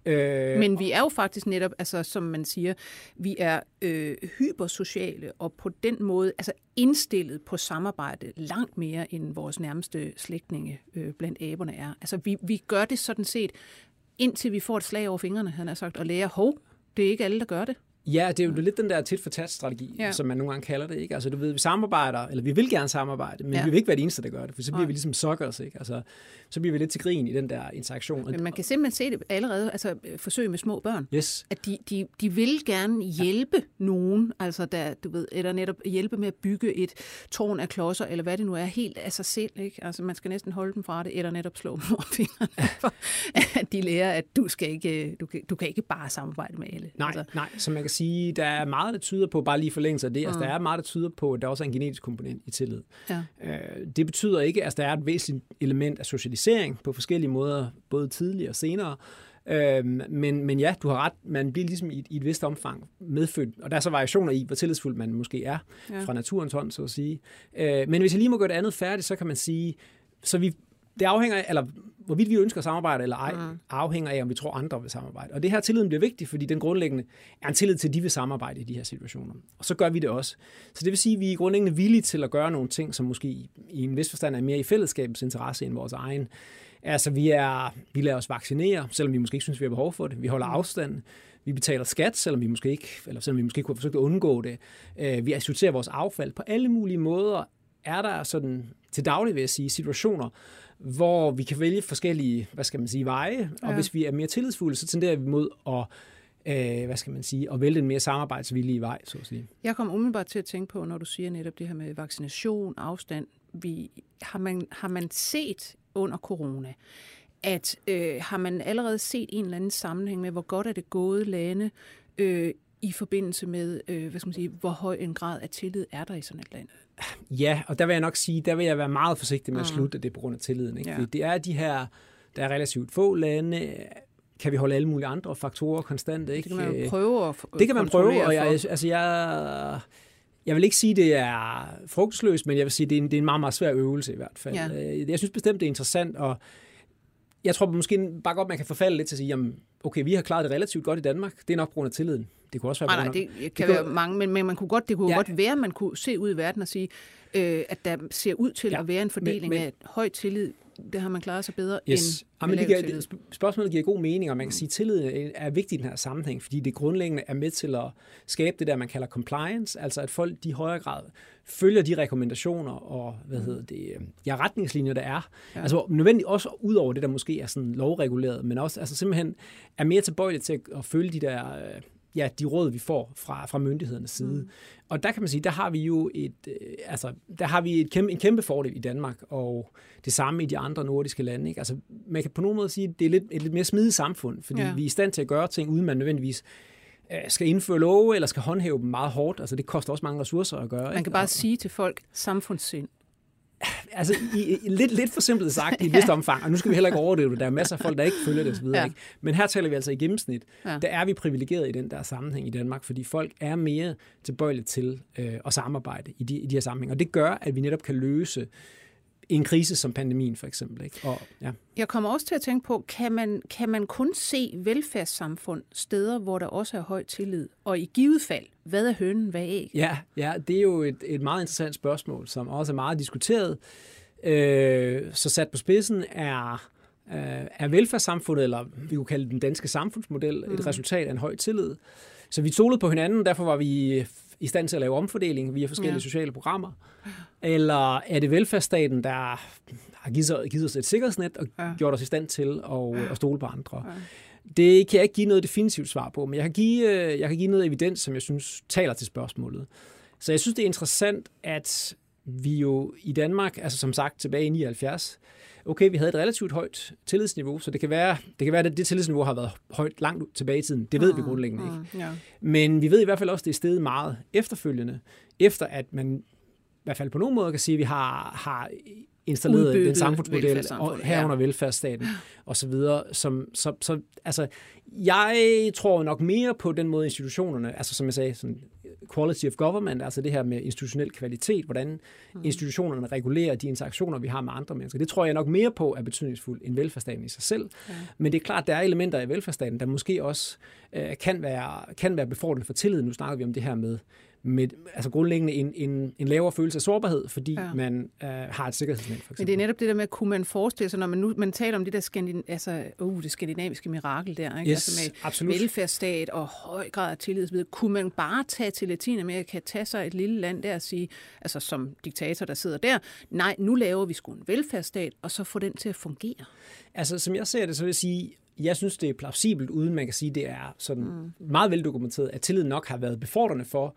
[SPEAKER 4] Øh,
[SPEAKER 3] Men vi er jo faktisk netop, altså, som man siger, vi er øh, hypersociale og på den måde altså indstillet på samarbejde langt mere end vores nærmeste slægtninge øh, blandt aberne er. Altså vi, vi gør det sådan set, indtil vi får et slag over fingrene, han har sagt, og lærer, hov, det er ikke alle, der gør det.
[SPEAKER 4] Ja, det er jo lidt den der tit for tat strategi,
[SPEAKER 3] Ja.
[SPEAKER 4] ja. som man nogle gange kalder det. Ikke? Altså, du ved, vi samarbejder, eller vi vil gerne samarbejde, men
[SPEAKER 3] Ja.
[SPEAKER 4] ja. vi vil ikke være de eneste, der gør det, for så bliver
[SPEAKER 3] Nej.
[SPEAKER 4] vi ligesom suckers, ikke? Altså, så bliver vi lidt til grin i den der interaktion.
[SPEAKER 3] Men man kan simpelthen se det allerede, altså øh, forsøg med små børn.
[SPEAKER 4] Yes.
[SPEAKER 3] at de, de, de vil gerne hjælpe nogen, altså der, du ved, eller netop hjælpe med at bygge et tårn af klodser, eller hvad det nu er, helt af sig selv. Ikke? Altså man skal næsten holde dem fra det, eller netop slå dem over fingrene, for at de lærer, at du, skal ikke, du, kan, du kan ikke bare samarbejde med alle.
[SPEAKER 4] Nej,
[SPEAKER 3] altså.
[SPEAKER 4] nej, så man kan sige, der er meget, der tyder på, bare lige forlængelse af det, altså
[SPEAKER 3] Mm.
[SPEAKER 4] der er meget, der tyder på, at der også er en genetisk komponent i tillid.
[SPEAKER 3] ja.
[SPEAKER 4] Øh, Det betyder ikke, at der er et væsentligt element af socialisering på forskellige måder, både tidligere og senere. Øhm, men, men ja, du har ret, man bliver ligesom i, et- i et vist omfang medfødt, og der er så variationer i, hvor tillidsfuld man måske er
[SPEAKER 3] ja.
[SPEAKER 4] fra naturens hånd, så at sige. Øh, men hvis jeg lige må gøre det andet færdigt, så kan man sige, så vi, det afhænger af, eller hvorvidt vi ønsker at samarbejde eller ej, mm. afhænger af, om vi tror, andre vil samarbejde. Og det her tilliden bliver vigtig, fordi den grundlæggende er en tillid til, at de vil samarbejde i de her situationer. Og så gør vi det også. Så det vil sige, at vi er grundlæggende villige til at gøre nogle ting, som måske i, en vis forstand er mere i fællesskabets interesse end vores egen. Altså, vi, er, vi lader os vaccinere, selvom vi måske ikke synes, vi har behov for det. Vi holder afstand. Vi betaler skat, selvom vi måske ikke, eller selvom vi måske kunne have forsøgt at undgå det. Øh, Vi sorterer vores affald. På alle mulige måder er der sådan, til daglig vil jeg sige, situationer, hvor vi kan vælge forskellige, hvad skal man sige, veje, og
[SPEAKER 3] Ja.
[SPEAKER 4] hvis vi er mere tillidsfulde, så tenderer vi mod at, øh, hvad skal man sige, at vælge en mere samarbejdsvillig vej, så at sige.
[SPEAKER 3] Jeg kommer umiddelbart til at tænke på, når du siger netop det her med vaccination, afstand. Vi, har, man, har man set under corona, at øh, har man allerede set en eller anden sammenhæng med, hvor godt er det gået lande øh, i forbindelse med, øh, hvad skal man sige, hvor høj en grad af tillid er der i sådan et land?
[SPEAKER 4] Ja, og der vil jeg nok sige, der vil jeg være meget forsigtig med at slutte det på grund af tilliden. Ikke?
[SPEAKER 3] Ja.
[SPEAKER 4] Ja. Det er de her, der er relativt få lande, kan vi holde alle mulige andre faktorer konstante. Ikke?
[SPEAKER 3] Det kan man jo
[SPEAKER 4] Øh,
[SPEAKER 3] prøve at
[SPEAKER 4] Det kan man prøve, og jeg, altså jeg, jeg vil ikke sige, det er frugtesløst, men jeg vil sige, det er en, det er en meget, meget svær øvelse i hvert fald.
[SPEAKER 3] Ja.
[SPEAKER 4] Øh, Jeg synes bestemt, det er interessant, og jeg tror måske bare godt, man kan forfalde lidt til at sige, jamen, okay, vi har klaret det relativt godt i Danmark. Det er nok på grund af tilliden. Det kunne også være
[SPEAKER 3] Nej, nej, det kan
[SPEAKER 4] kunne-
[SPEAKER 3] være mange, men, men man kunne godt, det kunne ja. Godt være, at man kunne se ud i verden og sige, øh, at der ser ud til ja. At være en fordeling
[SPEAKER 4] men-
[SPEAKER 3] af høj tillid. Det har man klaret sig bedre
[SPEAKER 4] Yes.
[SPEAKER 3] end
[SPEAKER 4] Jamen, det giver, spørgsmålet giver god mening, og man kan sige, at tillid er vigtig i den her sammenhæng, fordi det grundlæggende er med til at skabe det der, man kalder compliance, altså at folk de i højere grad følger de rekommendationer og hvad hedder det, øh, ja, retningslinjer, der er.
[SPEAKER 3] Ja.
[SPEAKER 4] Altså nødvendigt også ud over det, der måske er sådan lovreguleret, men også altså simpelthen er mere tilbøjeligt til at, at følge de der øh, ja, de råd, vi får fra, fra myndighedernes side. Mm. Og der kan man sige, der har vi jo et, øh, altså, der har vi et kæmpe, en kæmpe fordel i Danmark, og det samme i de andre nordiske lande. Ikke? Altså, man kan på nogen måde sige, at det er lidt, et lidt mere smidigt samfund, fordi
[SPEAKER 3] Ja.
[SPEAKER 4] vi er i stand til at gøre ting, uden man nødvendigvis øh, skal indføre love, eller skal håndhæve dem meget hårdt. Altså, det koster også mange ressourcer at gøre.
[SPEAKER 3] Man
[SPEAKER 4] ikke?
[SPEAKER 3] kan bare
[SPEAKER 4] Og-
[SPEAKER 3] sige til folk, samfundssind.
[SPEAKER 4] Altså, i, i, lidt, lidt for simpelt sagt i et vist omfang, og nu skal vi heller ikke overdrive det. Der er masser af folk, der ikke følger det osv.
[SPEAKER 3] Ja.
[SPEAKER 4] Ikke? Men her taler vi altså i gennemsnit.
[SPEAKER 3] Ja.
[SPEAKER 4] Ja. Der er vi privilegeret i den der sammenhæng i Danmark, fordi folk er mere tilbøjelige til øh, at samarbejde i de, i de her sammenhæng. Og det gør, at vi netop kan løse en krise som pandemien for eksempel. Ikke? Og, ja.
[SPEAKER 3] Jeg kommer også til at tænke på, kan man, kan man kun se velfærdssamfund steder, hvor der også er høj tillid? Og i givet fald, hvad er hønen, hvad er æg?
[SPEAKER 4] Ja, ja, det er jo et, et meget interessant spørgsmål, som også er meget diskuteret. Øh, så sat på spidsen er er velfærdssamfundet, eller vi kunne kalde den danske samfundsmodel, mm. et resultat af en høj tillid. Så vi stolede på hinanden, derfor var vi i stand til at lave omfordeling via forskellige ja. sociale programmer. Eller er det velfærdsstaten, der har givet, givet os et sikkerhedsnet og ja. gjort os i stand til at, at stole på andre? Ja. Det kan jeg ikke give noget definitivt svar på, men jeg kan, give, øh, jeg kan give noget evidens, som jeg synes taler til spørgsmålet. Så jeg synes, det er interessant, at vi jo i Danmark, altså som sagt tilbage i 79, okay, vi havde et relativt højt tillidsniveau, så det kan være, det kan være at det tillidsniveau har været højt langt tilbage i tiden. Det ved mm, vi grundlæggende ikke. Mm, ja. Men vi ved i hvert fald også, at det er steget meget efterfølgende, efter at man i hvert fald på nogen måde kan sige, at vi har, har installeret Udbygget den samfundsmodel og herunder ja. velfærdsstaten og så videre. Som, så, så, altså, jeg tror nok mere på den måde institutionerne, altså som jeg sagde, sådan quality of government, altså det her med institutionel kvalitet, hvordan mm. institutionerne regulerer de interaktioner, vi har med andre mennesker. Det tror jeg nok mere på er betydningsfuldt end velfærdsstaten i sig selv. Ja. Men det er klart, der er elementer i velfærdsstaten, der måske også øh, kan, være, kan være befordrende for tillid. Nu snakker vi om det her med med altså grundlæggende en, en, en lavere følelse af sårbarhed, fordi ja. man øh, har et sikkerhedsnet, for eksempel.
[SPEAKER 3] Men det er netop det der med, kunne man forestille sig, når man nu man taler om det der skandin, altså, uh, det skandinaviske mirakel der, ikke?
[SPEAKER 4] Yes,
[SPEAKER 3] altså med
[SPEAKER 4] absolut.
[SPEAKER 3] velfærdsstat og høj grad af tillid, kunne man bare tage til Latinamerika, tage sig et lille land der og sige, altså som diktator, der sidder der, nej, nu laver vi sgu en velfærdsstat, og så få den til at fungere?
[SPEAKER 4] Altså, som jeg ser det, så vil jeg sige, jeg synes, det er plausibelt, uden man kan sige, det er sådan mm. meget veldokumenteret, at tillid nok har været befordrende for,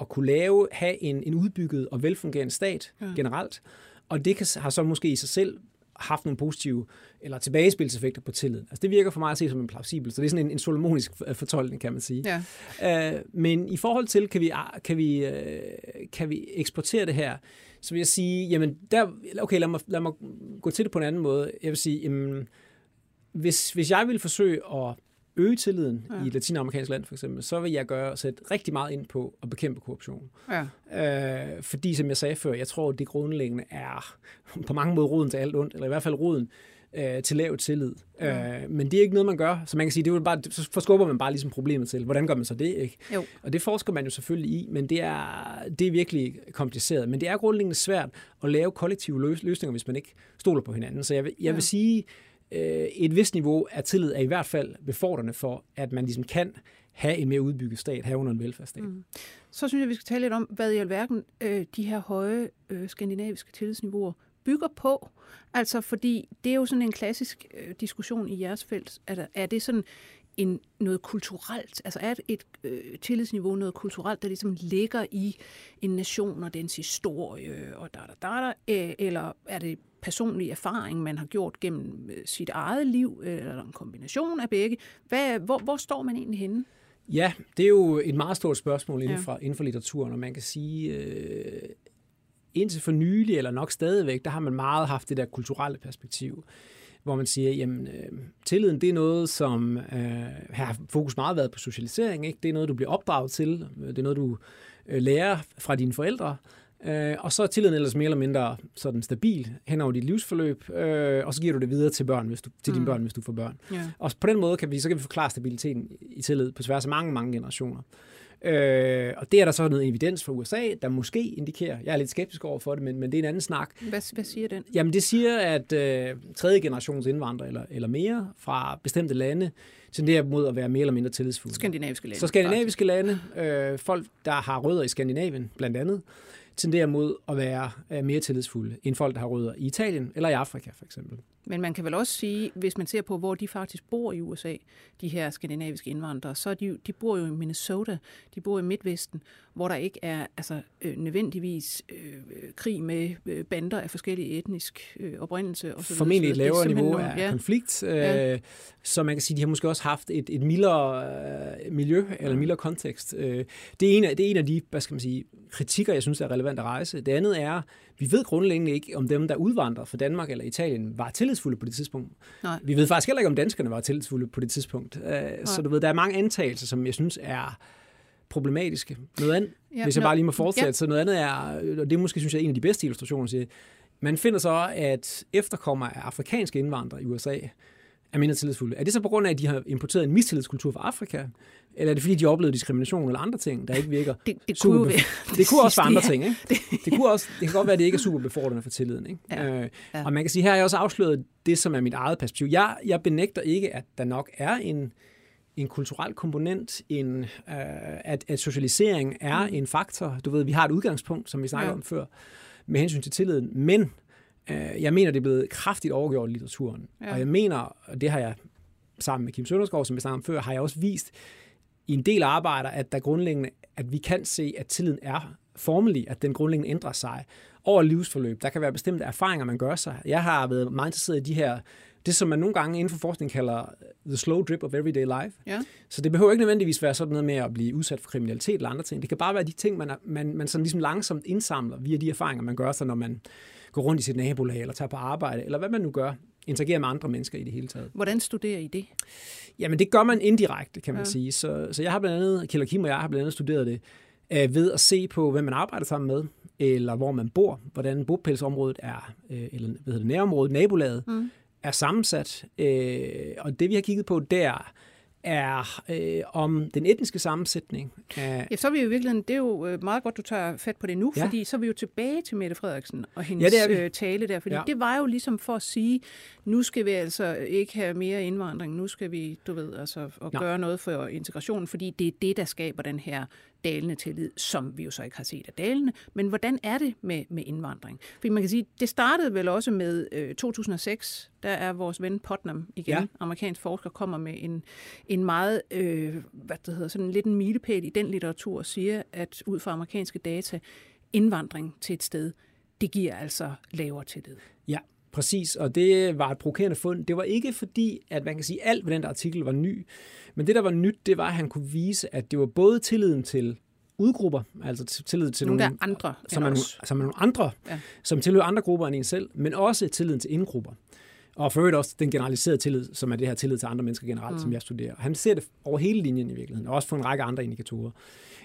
[SPEAKER 4] at kunne lave, have en, en udbygget og velfungerende stat ja. generelt. Og det kan, har så måske i sig selv haft nogle positive eller tilbagespilseffekter på tilliden. Altså det virker for mig at se som en plausibel, så det er sådan en, en solomonisk fortolkning, kan man sige. Ja. Uh, men i forhold til, kan vi, kan, vi, uh, kan vi eksportere det her, så vil jeg sige, jamen, der, okay, lad mig, lad mig gå til det på en anden måde. Jeg vil sige, jamen, hvis, hvis jeg vil forsøge at øge tilliden ja. i latinamerikansk land for eksempel, så vil jeg gøre sætte rigtig meget ind på at bekæmpe korruption. Ja. Øh, fordi som jeg sagde før, jeg tror, at det grundlæggende er på mange måder roden til alt ondt, eller i hvert fald roden øh, til lav tillid. Ja. Øh, men det er ikke noget, man gør. Så man kan sige, det er bare, så forskubber man bare ligesom problemet til. Hvordan gør man så det? ikke? Jo. Og det forsker man jo selvfølgelig i, men det er, det er virkelig kompliceret. Men det er grundlæggende svært at lave kollektive løsninger, hvis man ikke stoler på hinanden. Så jeg vil, jeg vil ja. sige, øh, et vist niveau af tillid er i hvert fald befordrende for, at man ligesom kan have en mere udbygget stat, herunder en velfærdsstat. Mm.
[SPEAKER 3] Så synes jeg, vi skal tale lidt om, hvad i alverden øh, de her høje øh, skandinaviske tillidsniveauer bygger på. Altså, fordi det er jo sådan en klassisk øh, diskussion i jeres felt. Er, der, er det sådan en, noget kulturelt? Altså er et øh, tillidsniveau noget kulturelt, der ligesom ligger i en nation og dens historie og da, da, da, da, øh, eller er det personlig erfaring, man har gjort gennem øh, sit eget liv, eller en kombination af begge? Hvad, hvor, hvor står man egentlig henne?
[SPEAKER 4] Ja, det er jo et meget stort spørgsmål inden for, ja. inden for litteraturen, og man kan sige, øh, indtil for nylig, eller nok stadigvæk, der har man meget haft det der kulturelle perspektiv hvor man siger, jamen øh, tilliden det er noget, som øh, har fokus meget været på socialisering. Ikke? Det er noget, du bliver opdraget til. Det er noget, du øh, lærer fra dine forældre. Øh, og så er tilliden ellers mere eller mindre sådan stabil hen over dit livsforløb, øh, og så giver du det videre til, børn, hvis du, til dine mm. børn, hvis du får børn. Yeah. Og på den måde kan vi, så kan vi forklare stabiliteten i tillid på tværs af mange, mange generationer. Øh, og det er der så noget evidens fra USA, der måske indikerer, jeg er lidt skeptisk over for det, men, men det er en anden snak.
[SPEAKER 3] Hvad, hvad siger den?
[SPEAKER 4] Jamen det siger, at øh, tredje generations indvandrere eller, eller mere fra bestemte lande tenderer mod at være mere eller mindre tillidsfulde.
[SPEAKER 3] Skandinaviske lande.
[SPEAKER 4] Så skandinaviske lande, øh, folk der har rødder i Skandinavien blandt andet, tenderer mod at være øh, mere tillidsfulde end folk, der har rødder i Italien eller i Afrika for eksempel.
[SPEAKER 3] Men man kan vel også sige, hvis man ser på, hvor de faktisk bor i USA, de her skandinaviske indvandrere, så de, de bor jo i Minnesota, de bor i Midtvesten, hvor der ikke er altså, øh, nødvendigvis øh, krig med øh, bander af forskellige etnisk øh, oprindelse. Og
[SPEAKER 4] så Formentlig et lavere niveau nogle, af ja. konflikt, øh, ja. så man kan sige, de har måske også haft et, et mildere øh, miljø eller mildere kontekst. Øh, det, er en af, det er en af de, hvad skal man sige, kritikker, jeg synes er relevant at rejse. Det andet er, vi ved grundlæggende ikke, om dem, der udvandrer fra Danmark eller Italien, var tillidsfulde på det tidspunkt. Nej. Vi ved faktisk heller ikke, om danskerne var tillidsfulde på det tidspunkt. Nej. Så du ved, der er mange antagelser, som jeg synes er problematiske. Noget andet, ja, hvis jeg bare lige må fortsætte, ja. så noget andet er, og det er måske, synes jeg, en af de bedste illustrationer, siger, man finder så, at efterkommer af afrikanske indvandrere i USA, er mindre tillidsfulde. Er det så på grund af, at de har importeret en mistillidskultur fra Afrika? Eller er det fordi, de har oplevet diskrimination eller andre ting, der ikke virker?
[SPEAKER 3] Det, det kunne, være,
[SPEAKER 4] det kunne også være andre ting. Ikke? Det, kunne også, det kan godt være, at det ikke er super befordrende for tilliden. Ikke? Ja, øh, ja. Og man kan sige, her har jeg også afsløret det, som er mit eget perspektiv. Jeg, jeg benægter ikke, at der nok er en, en kulturel komponent, en, øh, at, at socialisering er mm. en faktor. Du ved, vi har et udgangspunkt, som vi snakkede ja. om før, med hensyn til tilliden, men øh, jeg mener, det er blevet kraftigt overgjort i litteraturen. Ja. Og jeg mener, og det har jeg sammen med Kim Sønderskov, som vi snakkede om før, har jeg også vist i en del arbejder, at der grundlæggende, at vi kan se, at tilliden er formelig, at den grundlæggende ændrer sig over livsforløb. Der kan være bestemte erfaringer, man gør sig. Jeg har været meget interesseret i de her det, som man nogle gange inden for forskning kalder the slow drip of everyday life. Ja. Så det behøver ikke nødvendigvis være sådan noget med at blive udsat for kriminalitet eller andre ting. Det kan bare være de ting, man, man, man sådan ligesom langsomt indsamler via de erfaringer, man gør sig, når man går rundt i sit nabolag, eller tager på arbejde, eller hvad man nu gør, interagerer med andre mennesker i det hele taget.
[SPEAKER 3] Hvordan studerer I det?
[SPEAKER 4] Jamen, det gør man indirekte, kan man ja. sige. Så, så jeg har blandt andet, Kjell Kim og jeg har blandt andet studeret det, øh, ved at se på, hvem man arbejder sammen med, eller hvor man bor, hvordan bopælsområdet er, øh, eller hvad hedder det, nærområdet, nabolaget, mm er sammensat. Øh, og det vi har kigget på der, er øh, om den etniske sammensætning.
[SPEAKER 3] Af... Ja, så er vi jo i virkeligheden, det er jo øh, meget godt, du tager fat på det nu, ja. fordi så er vi jo tilbage til Mette Frederiksen og hendes ja, det øh, tale der, fordi ja. det var jo ligesom for at sige, nu skal vi altså ikke have mere indvandring, nu skal vi, du ved, altså at ja. gøre noget for integrationen, fordi det er det, der skaber den her dalende tillid, som vi jo så ikke har set af dalende. Men hvordan er det med, med indvandring? Fordi man kan sige, det startede vel også med øh, 2006. Der er vores ven Putnam igen, ja. amerikansk forsker, kommer med en, en meget, øh, hvad det hedder, sådan lidt en milepæl i den litteratur, og siger, at ud fra amerikanske data, indvandring til et sted, det giver altså lavere tillid.
[SPEAKER 4] Ja, Præcis, og det var et provokerende fund. Det var ikke fordi, at man kan sige, at alt ved den der artikel var ny, men det, der var nyt, det var, at han kunne vise, at det var både tilliden til udgrupper, altså tillid til
[SPEAKER 3] nogle, nogle andre,
[SPEAKER 4] som er, som er nogle andre, ja. som tilhører andre grupper end en selv, men også tilliden til indgrupper. Og for øvrigt også den generaliserede tillid, som er det her tillid til andre mennesker generelt, mm. som jeg studerer. Han ser det over hele linjen i virkeligheden, og også på en række andre indikatorer.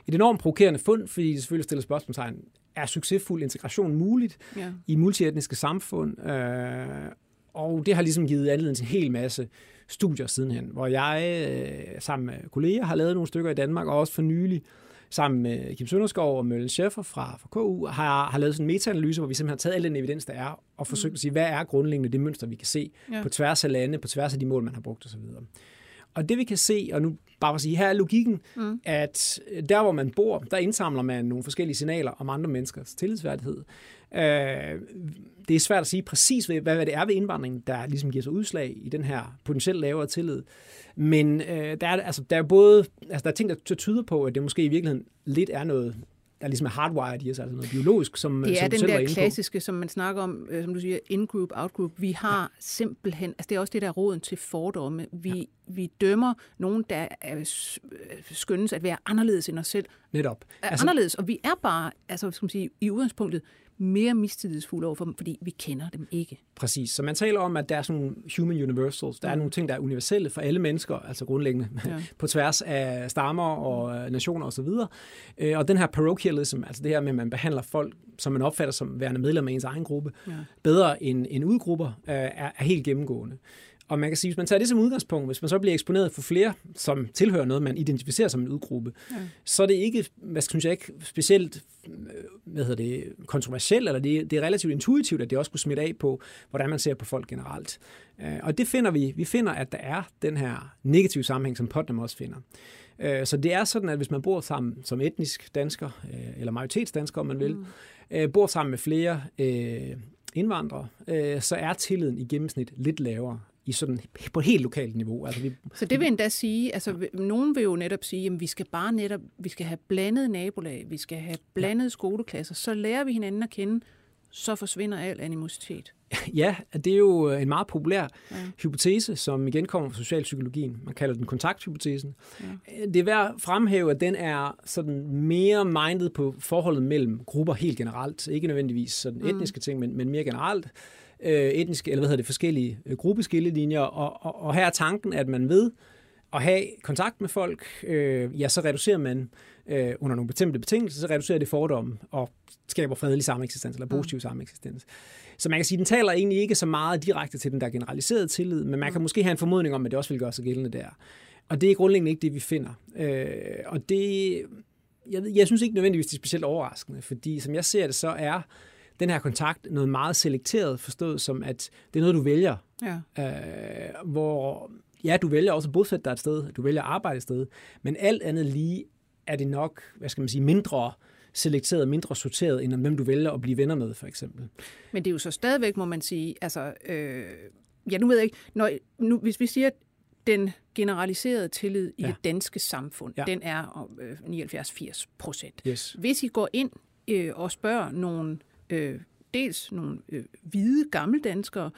[SPEAKER 4] Et enormt provokerende fund, fordi det selvfølgelig stiller spørgsmålstegn, er succesfuld integration muligt ja. i multietniske samfund? Øh, og det har ligesom givet anledning til en hel masse studier sidenhen, hvor jeg øh, sammen med kolleger har lavet nogle stykker i Danmark, og også for nylig sammen med Kim Sønderskov og Møllen Schäfer fra, fra KU, har, har lavet sådan en metaanalyse, hvor vi simpelthen har taget al den evidens, der er, og forsøgt mm. at sige, hvad er grundlæggende det mønster, vi kan se ja. på tværs af lande, på tværs af de mål, man har brugt osv. Og det vi kan se, og nu bare at sige, her er logikken, mm. at der hvor man bor, der indsamler man nogle forskellige signaler om andre menneskers tillidsværdighed. Øh, det er svært at sige præcis, hvad det er ved indvandringen, der ligesom giver sig udslag i den her potentielt lavere tillid. Men øh, der, er, altså, der er både altså, der er ting, der tyder på, at det måske i virkeligheden lidt er noget der ligesom er hardwired i os, altså noget biologisk, som
[SPEAKER 3] Det er
[SPEAKER 4] som
[SPEAKER 3] den der klassiske, som man snakker om, øh, som du siger, in-group, out-group. Vi har ja. simpelthen, altså det er også det der roden til fordomme. Vi, ja. vi dømmer nogen, der er, øh, skyndes at være anderledes end os selv.
[SPEAKER 4] Netop.
[SPEAKER 3] Er altså, anderledes, og vi er bare, altså skal man sige, i udgangspunktet, mere mistillidsfulde over for dem, fordi vi kender dem ikke.
[SPEAKER 4] Præcis. Så man taler om, at der er sådan nogle human universals. Der er nogle ting, der er universelle for alle mennesker, altså grundlæggende ja. på tværs af stammer og øh, nationer osv. Og, øh, og den her parochialism, altså det her med, at man behandler folk, som man opfatter som værende medlem af ens egen gruppe, ja. bedre end, end udgrupper, øh, er, er helt gennemgående. Og man kan sige, hvis man tager det som udgangspunkt, hvis man så bliver eksponeret for flere, som tilhører noget, man identificerer som en udgruppe, ja. så er det ikke, hvad synes jeg ikke, specielt hvad hedder det, kontroversielt, eller det, det er relativt intuitivt, at det også kunne smitte af på, hvordan man ser på folk generelt. Øh, og det finder vi. Vi finder, at der er den her negative sammenhæng, som Putnam også finder. Øh, så det er sådan, at hvis man bor sammen som etnisk dansker, øh, eller majoritetsdansker, om man vil, mm. bor sammen med flere indvandrere, så er tilliden i gennemsnit lidt lavere i sådan på et helt lokalt niveau.
[SPEAKER 3] Altså, vi, så det vil endda sige, altså nogen vil jo netop sige, at vi skal bare netop, vi skal have blandet nabolag, vi skal have blandet ja. skoleklasser, så lærer vi hinanden at kende, så forsvinder al animositet.
[SPEAKER 4] Ja, det er jo en meget populær ja. hypotese, som igen kommer fra socialpsykologien. Man kalder den kontakthypotesen. Ja. Det er værd at fremhæve, at den er sådan mere mindet på forholdet mellem grupper helt generelt. Ikke nødvendigvis sådan mm. etniske ting, men, men mere generelt øh, etniske, eller hvad hedder det, forskellige øh, gruppeskillelinjer, og, og, og her er tanken, at man ved at have kontakt med folk, øh, ja, så reducerer man øh, under nogle bestemte betingelser, så reducerer det fordomme og skaber fredelig sameksistens eller positiv mm. sameksistens. Så man kan sige, at den taler egentlig ikke så meget direkte til den der generaliserede tillid, men man kan mm. måske have en formodning om, at det også vil gøre sig gældende der. Og det er grundlæggende ikke det, vi finder. Øh, og det, jeg, jeg synes ikke nødvendigvis, det er specielt overraskende, fordi som jeg ser det, så er den her kontakt noget meget selekteret, forstået som, at det er noget, du vælger. Ja. Øh, hvor, ja, du vælger også at bosætte dig et sted, du vælger at arbejde et sted, men alt andet lige er det nok, hvad skal man sige, mindre selekteret, mindre sorteret, end om hvem du vælger at blive venner med, for eksempel.
[SPEAKER 3] Men det er jo så stadigvæk, må man sige, altså, øh, ja, nu ved jeg ikke, når, nu, hvis vi siger, at den generaliserede tillid i ja. det danske samfund, ja. den er øh, 79-80 procent.
[SPEAKER 4] Yes.
[SPEAKER 3] Hvis I går ind øh, og spørger nogle, øh, dels nogle øh, hvide gammeldanskere,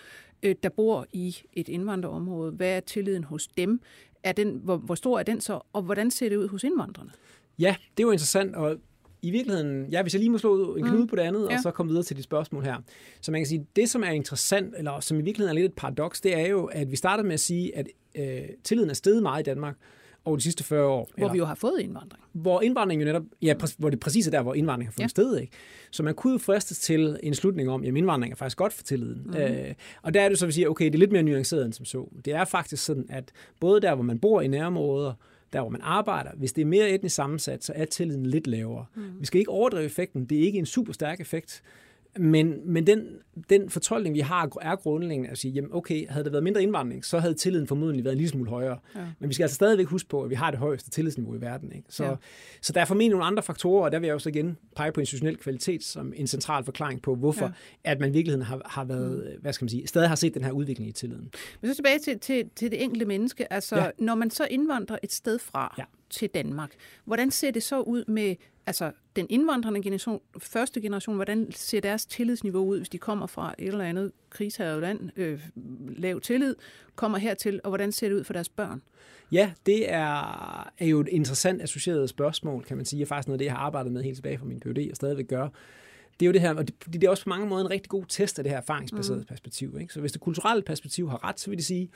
[SPEAKER 3] øh, der bor i et indvandrerområde, hvad er tilliden hos dem? Er den, hvor, hvor stor er den så, og hvordan ser det ud hos indvandrerne?
[SPEAKER 4] Ja, det er jo interessant, og i virkeligheden, ja, hvis jeg lige må slå en knude mm. på det andet, ja. og så komme videre til de spørgsmål her. Så man kan sige, det som er interessant, eller som i virkeligheden er lidt et paradoks, det er jo, at vi starter med at sige, at øh, tilliden er steget meget i Danmark over de sidste 40 år.
[SPEAKER 3] Hvor eller, vi jo har fået indvandring.
[SPEAKER 4] Hvor indvandring jo netop, ja, hvor det præcis er der, hvor indvandring har fundet ja. sted. Ikke? Så man kunne jo fristes til en slutning om, at indvandring er faktisk godt for tilliden. Mm. Øh, og der er det så, vi siger, okay, det er lidt mere nuanceret end som så. Det er faktisk sådan, at både der, hvor man bor i nærområder, der hvor man arbejder, hvis det er mere etnisk sammensat, så er tilliden lidt lavere. Mm. Vi skal ikke overdrive effekten. Det er ikke en super stærk effekt. Men, men den, den fortolkning, vi har, er grundlæggende at sige, jamen okay, havde der været mindre indvandring, så havde tilliden formodentlig været en lille smule højere. Ja. Men vi skal altså stadigvæk huske på, at vi har det højeste tillidsniveau i verden. Ikke? Så, ja. så der er formentlig nogle andre faktorer, og der vil jeg også igen pege på institutionel kvalitet som en central forklaring på, hvorfor ja. at man i virkeligheden har, har været, mm. hvad skal man sige, stadig har set den her udvikling i tilliden.
[SPEAKER 3] Men så tilbage til, til, til det enkelte menneske. Altså, ja. når man så indvandrer et sted fra, ja til Danmark. Hvordan ser det så ud med altså, den indvandrende generation, første generation? Hvordan ser deres tillidsniveau ud, hvis de kommer fra et eller andet krigshavet land, øh, lav tillid, kommer hertil, og hvordan ser det ud for deres børn?
[SPEAKER 4] Ja, det er, er jo et interessant associeret spørgsmål, kan man sige, og faktisk noget af det, jeg har arbejdet med helt tilbage fra min PhD og stadigvæk gør. Det er jo det her, og det, det er også på mange måder en rigtig god test af det her erfaringsbaserede mm. perspektiv. Ikke? Så hvis det kulturelle perspektiv har ret, så vil det sige,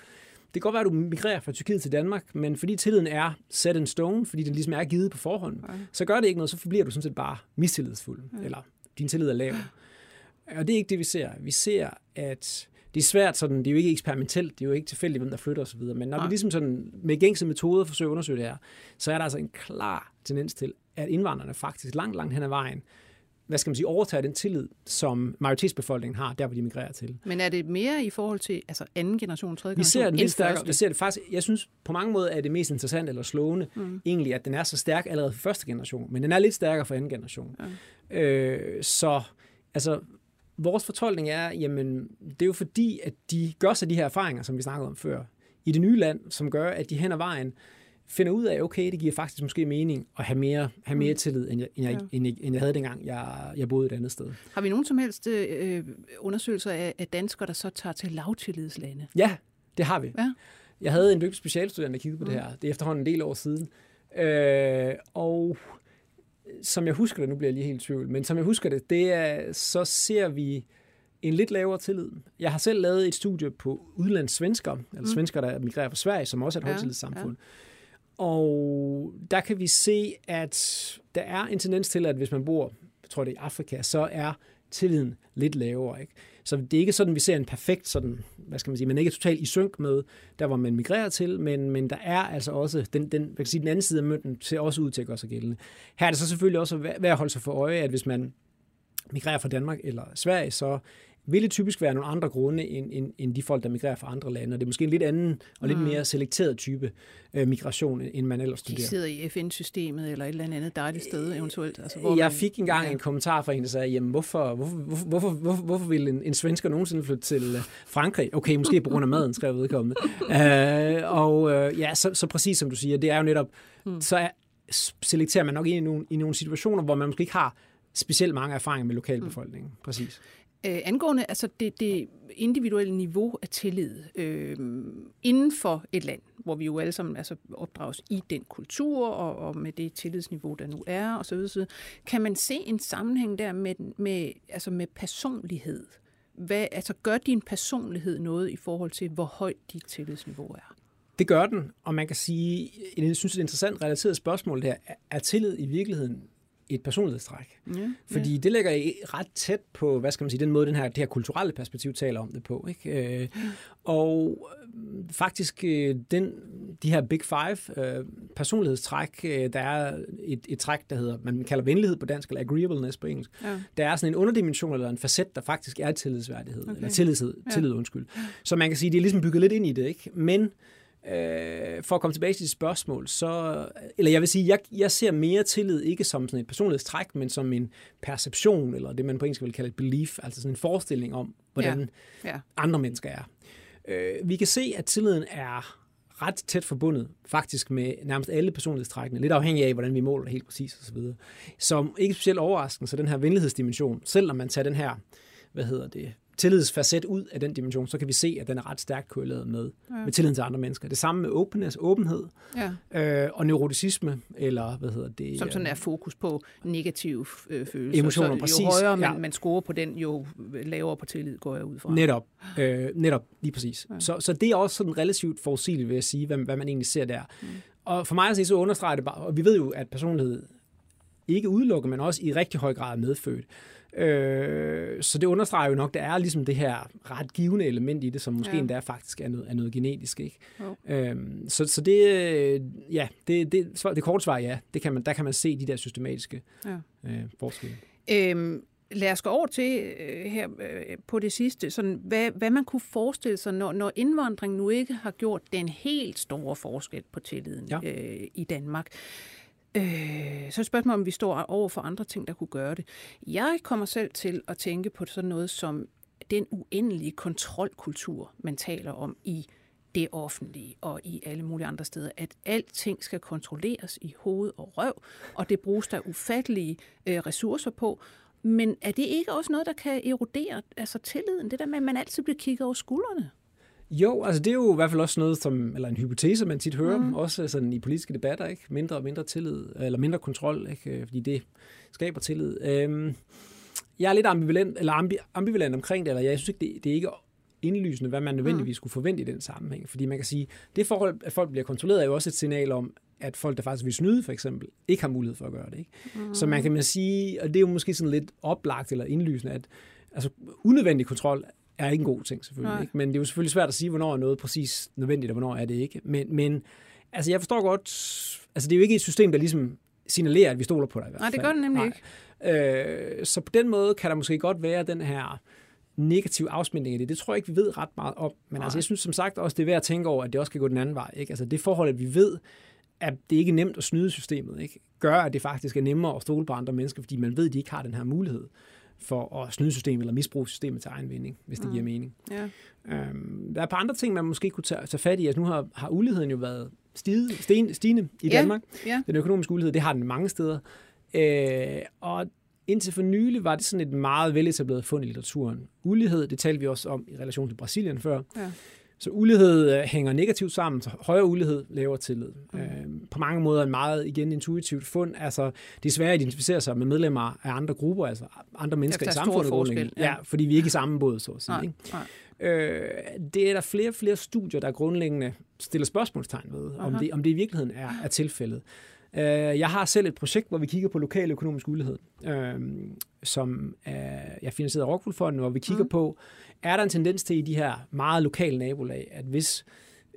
[SPEAKER 4] det kan godt være, at du migrerer fra Tyrkiet til Danmark, men fordi tilliden er set in stone, fordi den ligesom er givet på forhånd, ja. så gør det ikke noget, så forbliver du sådan set bare mistillidsfuld, ja. eller din tillid er lav. Og det er ikke det, vi ser. Vi ser, at det er svært sådan, det er jo ikke eksperimentelt, det er jo ikke tilfældigt, hvem der flytter osv., men når ja. vi ligesom sådan med gængse metoder forsøger at undersøge det her, så er der altså en klar tendens til, at indvandrerne faktisk langt, langt hen ad vejen hvad skal man sige, overtager den tillid, som majoritetsbefolkningen har, der hvor de migrerer til.
[SPEAKER 3] Men er det mere i forhold til altså anden generation, tredje
[SPEAKER 4] generation? Vi ser den lidt stærkere. Vi ser det faktisk, jeg synes på mange måder er det mest interessant eller slående, mm. egentlig, at den er så stærk allerede for første generation, men den er lidt stærkere for anden generation. Ja. Øh, så altså, vores fortolkning er, jamen, det er jo fordi, at de gør sig de her erfaringer, som vi snakkede om før, i det nye land, som gør, at de hen ad vejen finder ud af, okay, det giver faktisk måske mening at have mere, have mere mm. tillid, end jeg, end, jeg, ja. end, jeg, end jeg havde dengang, jeg, jeg boede et andet sted.
[SPEAKER 3] Har vi nogen som helst øh, undersøgelser af, af danskere, der så tager til lavtillidslande?
[SPEAKER 4] Ja, det har vi. Ja. Jeg havde en dygtig specialstudent, der kiggede på mm. det her. Det er efterhånden en del år siden. Øh, og som jeg husker det, nu bliver jeg lige helt i tvivl, men som jeg husker det, det er, så ser vi en lidt lavere tillid. Jeg har selv lavet et studie på udlandssvensker, eller mm. svensker, der migrerer fra Sverige, som også er et ja, højtillidssamfund. Ja. Og der kan vi se, at der er en tendens til, at hvis man bor, jeg tror det er i Afrika, så er tilliden lidt lavere. Ikke? Så det er ikke sådan, vi ser en perfekt, sådan, hvad skal man sige, man er ikke totalt i synk med, der hvor man migrerer til, men, men der er altså også den, den, hvad kan sige, den anden side af mønten ser også ud til at gøre sig gældende. Her er det så selvfølgelig også værd at holde sig for øje, at hvis man migrerer fra Danmark eller Sverige, så vil det typisk være nogle andre grunde end, end, end de folk, der migrerer fra andre lande. Og det er måske en lidt anden og lidt mm. mere selekteret type øh, migration, end man ellers studerer.
[SPEAKER 3] De sidder i FN-systemet eller et eller andet dejligt sted eventuelt.
[SPEAKER 4] Altså, hvor Jeg man, fik engang ja. en kommentar fra en, der sagde, jamen hvorfor, hvorfor, hvorfor, hvorfor, hvorfor, vil en, en svensker nogensinde flytte til øh, Frankrig? Okay, måske på grund af maden, skrev vedkommende. øh, og øh, ja, så, så præcis som du siger, det er jo netop, mm. så er, selekterer man nok ind i nogle, i nogle situationer, hvor man måske ikke har specielt mange erfaringer med lokalbefolkningen. Mm. Præcis.
[SPEAKER 3] Øh, angående altså det, det individuelle niveau af tillid øh, inden for et land, hvor vi jo alle sammen altså, opdrages i den kultur og, og med det tillidsniveau, der nu er, og så videre, kan man se en sammenhæng der med, med, altså med personlighed? Hvad, altså gør din personlighed noget i forhold til, hvor højt dit tillidsniveau er?
[SPEAKER 4] Det gør den, og man kan sige, jeg synes, det er et interessant relateret spørgsmål der, er tillid i virkeligheden et personlighedstræk. Ja, Fordi ja. det ligger ret tæt på, hvad skal man sige, den måde, den her, det her kulturelle perspektiv taler om det på. Ikke? Øh, og øh, faktisk øh, den, de her Big Five øh, personlighedstræk, øh, der er et, et træk, der hedder, man kalder venlighed på dansk, eller agreeableness på engelsk. Ja. Der er sådan en underdimension, eller en facet, der faktisk er tillidsværdighed, okay. eller tillid, tillid, ja. undskyld. Så man kan sige, det er ligesom bygget lidt ind i det, ikke? Men Øh, for at komme tilbage til dit spørgsmål, så, eller jeg vil sige, jeg, jeg ser mere tillid ikke som sådan et personlighedstræk, men som en perception, eller det man på engelsk vil kalde et belief, altså sådan en forestilling om, hvordan ja. Ja. andre mennesker er. Øh, vi kan se, at tilliden er ret tæt forbundet faktisk med nærmest alle personlighedstrækkene, lidt afhængig af, hvordan vi måler helt præcis osv. Som ikke specielt overraskende, så den her venlighedsdimension, selv når man tager den her, hvad hedder det, tillidsfacet ud af den dimension, så kan vi se, at den er ret stærkt korreleret med, ja. med tilliden til andre mennesker. Det samme med openness, åbenhed ja. øh, og neuroticisme, eller hvad hedder det?
[SPEAKER 3] Som sådan
[SPEAKER 4] er
[SPEAKER 3] fokus på negative øh, følelser.
[SPEAKER 4] Emotioner,
[SPEAKER 3] så,
[SPEAKER 4] præcis.
[SPEAKER 3] Jo højere man, ja. man scorer på den, jo lavere på tillid går jeg ud fra.
[SPEAKER 4] Netop, øh, netop lige præcis. Ja. Så, så det er også sådan relativt forudsigeligt, vil jeg sige, hvad, hvad man egentlig ser der. Mm. Og for mig at sige, så understreger det bare, og vi ved jo, at personlighed ikke udelukker, men også i rigtig høj grad er medfødt. Øh, så det understreger jo nok, der er ligesom det her ret givende element i det, som måske ja. endda faktisk er noget, er noget genetisk. Ikke? Øh, så, så det, ja, det, det, det korte svar ja, det kan man, der kan man se de der systematiske ja. øh, forskelle.
[SPEAKER 3] Øhm, lad os gå over til øh, her øh, på det sidste, sådan, hvad, hvad man kunne forestille sig, når, når indvandring nu ikke har gjort den helt store forskel på tilliden ja. øh, i Danmark. Øh, Øh, så er spørgsmålet, om vi står over for andre ting, der kunne gøre det. Jeg kommer selv til at tænke på sådan noget som den uendelige kontrolkultur, man taler om i det offentlige og i alle mulige andre steder, at alting skal kontrolleres i hoved og røv, og det bruges der ufattelige øh, ressourcer på. Men er det ikke også noget, der kan erodere altså tilliden? Det der med, at man altid bliver kigget over skuldrene?
[SPEAKER 4] Jo, altså det er jo i hvert fald også noget, som, eller en hypotese, man tit hører, mm. også sådan i politiske debatter, ikke? Mindre og mindre tillid, eller mindre kontrol, ikke? Fordi det skaber tillid. Øhm, jeg er lidt ambivalent, eller ambi, ambivalent omkring det, eller jeg synes ikke, det, det er ikke indlysende, hvad man nødvendigvis skulle forvente i den sammenhæng. Fordi man kan sige, det forhold, at folk bliver kontrolleret, er jo også et signal om, at folk, der faktisk vil snyde, for eksempel, ikke har mulighed for at gøre det. Ikke? Mm. Så man kan man sige, og det er jo måske sådan lidt oplagt eller indlysende, at altså, unødvendig kontrol er ikke en god ting, selvfølgelig. Ikke? Men det er jo selvfølgelig svært at sige, hvornår er noget præcis nødvendigt, og hvornår er det ikke. Men, men altså, jeg forstår godt, altså det er jo ikke et system, der ligesom signalerer, at vi stoler på dig i hvert
[SPEAKER 3] fald. Nej, det gør det nemlig
[SPEAKER 4] Nej. ikke. Øh, så på den måde kan der måske godt være den her negativ afsmænding af det. Det tror jeg ikke, vi ved ret meget om. Men altså, jeg synes som sagt også, det er værd at tænke over, at det også kan gå den anden vej. Ikke? Altså det forhold, at vi ved, at det ikke er nemt at snyde systemet, ikke? gør, at det faktisk er nemmere at stole på andre mennesker, fordi man ved, at de ikke har den her mulighed for at snyde systemet eller misbruge systemet til egen vinding, hvis det mm. giver mening. Ja. Øhm, der er et par andre ting, man måske kunne tage, tage fat i. Altså, nu har, har uligheden jo været stige, sten, stigende i ja. Danmark. Ja. Den økonomiske ulighed, det har den mange steder. Øh, og indtil for nylig var det sådan et meget veletableret fund i litteraturen. Ulighed, det talte vi også om i relation til Brasilien før. Ja. Så ulighed øh, hænger negativt sammen, så højere ulighed laver tillid. Mm. Øh, på mange måder en meget igen intuitivt fund. Altså, det er svært at identificere sig med medlemmer af andre grupper, altså andre mennesker i samfundet. Ja. ja, fordi vi er ikke i samme båd, så at sige. Nej, ikke? Nej. Øh, det er der flere og flere studier, der grundlæggende stiller spørgsmålstegn ved, om det, om det i virkeligheden er, er tilfældet. Øh, jeg har selv et projekt, hvor vi kigger på lokal økonomisk ulighed, øh, som er, jeg finansieret af Rockwool hvor vi kigger mm. på, er der en tendens til i de her meget lokale nabolag, at hvis,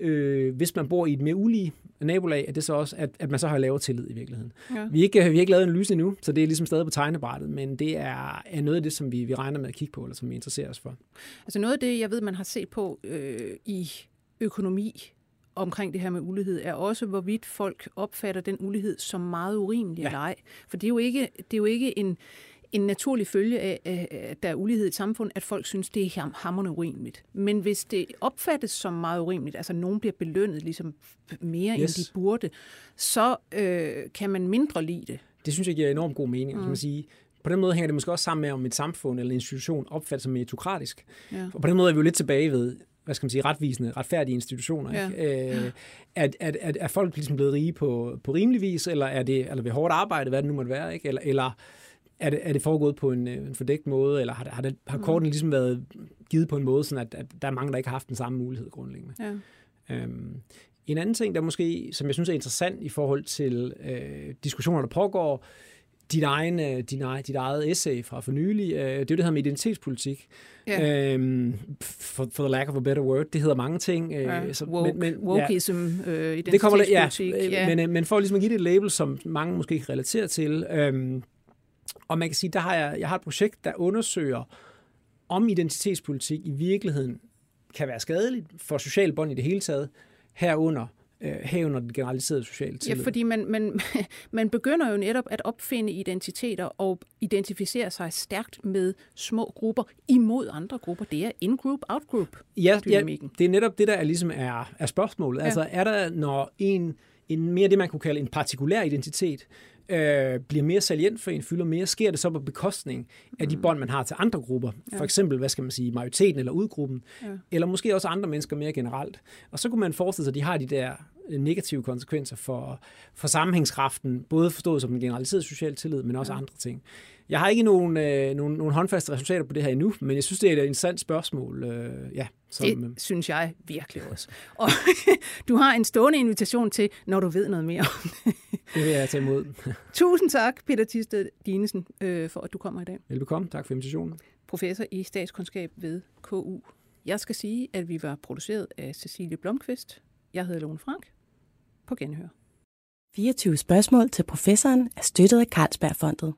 [SPEAKER 4] øh, hvis man bor i et mere ulige nabolag, at det så også, at, at man så har lavere tillid i virkeligheden. Ja. Vi, ikke, vi har ikke lavet en analyse endnu, så det er ligesom stadig på tegnebrættet, men det er, er noget af det, som vi, vi regner med at kigge på, eller som vi interesserer os for.
[SPEAKER 3] Altså noget af det, jeg ved, man har set på øh, i økonomi omkring det her med ulighed, er også, hvorvidt folk opfatter den ulighed som meget urimelig ja. eller ej. For det er jo ikke, det er jo ikke en, en naturlig følge af, at der er ulighed i et samfund, at folk synes, det er hammerende urimeligt. Men hvis det opfattes som meget urimeligt, altså nogen bliver belønnet ligesom mere, yes. end de burde, så øh, kan man mindre lide det.
[SPEAKER 4] Det synes jeg giver enormt god mening. Mm. Kan man sige, på den måde hænger det måske også sammen med, om et samfund eller en institution opfattes som meritokratisk. Ja. Og på den måde er vi jo lidt tilbage ved, hvad skal man sige, retvisende, retfærdige institutioner. Ja. Ikke? Øh, er, er, er, er folk ligesom blevet rige på, på rimelig vis, eller er det eller ved hårdt arbejde, hvad det nu måtte være, ikke? Eller, eller er det, er det foregået på en, en fordækt måde, eller har, det, har, det, har mm. korten ligesom været givet på en måde, sådan at, at der er mange, der ikke har haft den samme mulighed grundlæggende. Ja. Øhm, En anden ting, der måske, som jeg synes er interessant i forhold til øh, diskussioner, der pågår, dit, egen, øh, din, dit eget essay fra for nylig, øh, det er jo det, her med identitetspolitik. Ja. Øhm, for, for the lack of a better word. Det hedder mange ting.
[SPEAKER 3] Øh, ja, så, woke, men, men, wokeism, ja, øh.
[SPEAKER 4] Det kommer, ja, ja. Men, men for ligesom at give det et label, som mange måske ikke relaterer til. Øhm, og man kan sige, der har jeg, jeg har et projekt, der undersøger, om identitetspolitik i virkeligheden kan være skadeligt for social bånd i det hele taget, herunder øh, herunder den generaliserede sociale tillid.
[SPEAKER 3] Ja, fordi man, man, man begynder jo netop at opfinde identiteter og identificere sig stærkt med små grupper imod andre grupper. Det er in-group, out-group
[SPEAKER 4] ja, ja, det er netop det, der er, ligesom er, er spørgsmålet. Ja. Altså er der, når en, en mere det, man kunne kalde en partikulær identitet, øh, bliver mere salient for en, fylder mere, sker det så på bekostning af de mm. bånd, man har til andre grupper. Ja. For eksempel, hvad skal man sige, majoriteten eller udgruppen, ja. eller måske også andre mennesker mere generelt. Og så kunne man forestille sig, at de har de der negative konsekvenser for, for sammenhængskraften, både forstået som en generaliseret social tillid, men også ja. andre ting. Jeg har ikke nogen, øh, nogen, nogen håndfaste resultater på det her endnu, men jeg synes, det er et interessant spørgsmål. Øh, ja,
[SPEAKER 3] som, det øh, synes jeg virkelig også. Og du har en stående invitation til, når du ved noget mere om
[SPEAKER 4] det. det vil jeg tage imod.
[SPEAKER 3] Tusind tak, Peter Tisted Dinesen, øh, for at du kommer i dag.
[SPEAKER 4] Velbekomme. Tak for invitationen.
[SPEAKER 3] Professor i statskundskab ved KU. Jeg skal sige, at vi var produceret af Cecilie Blomqvist. Jeg hedder Lone Frank. På genhør.
[SPEAKER 1] 24 spørgsmål til professoren er støttet af Carlsbergfondet.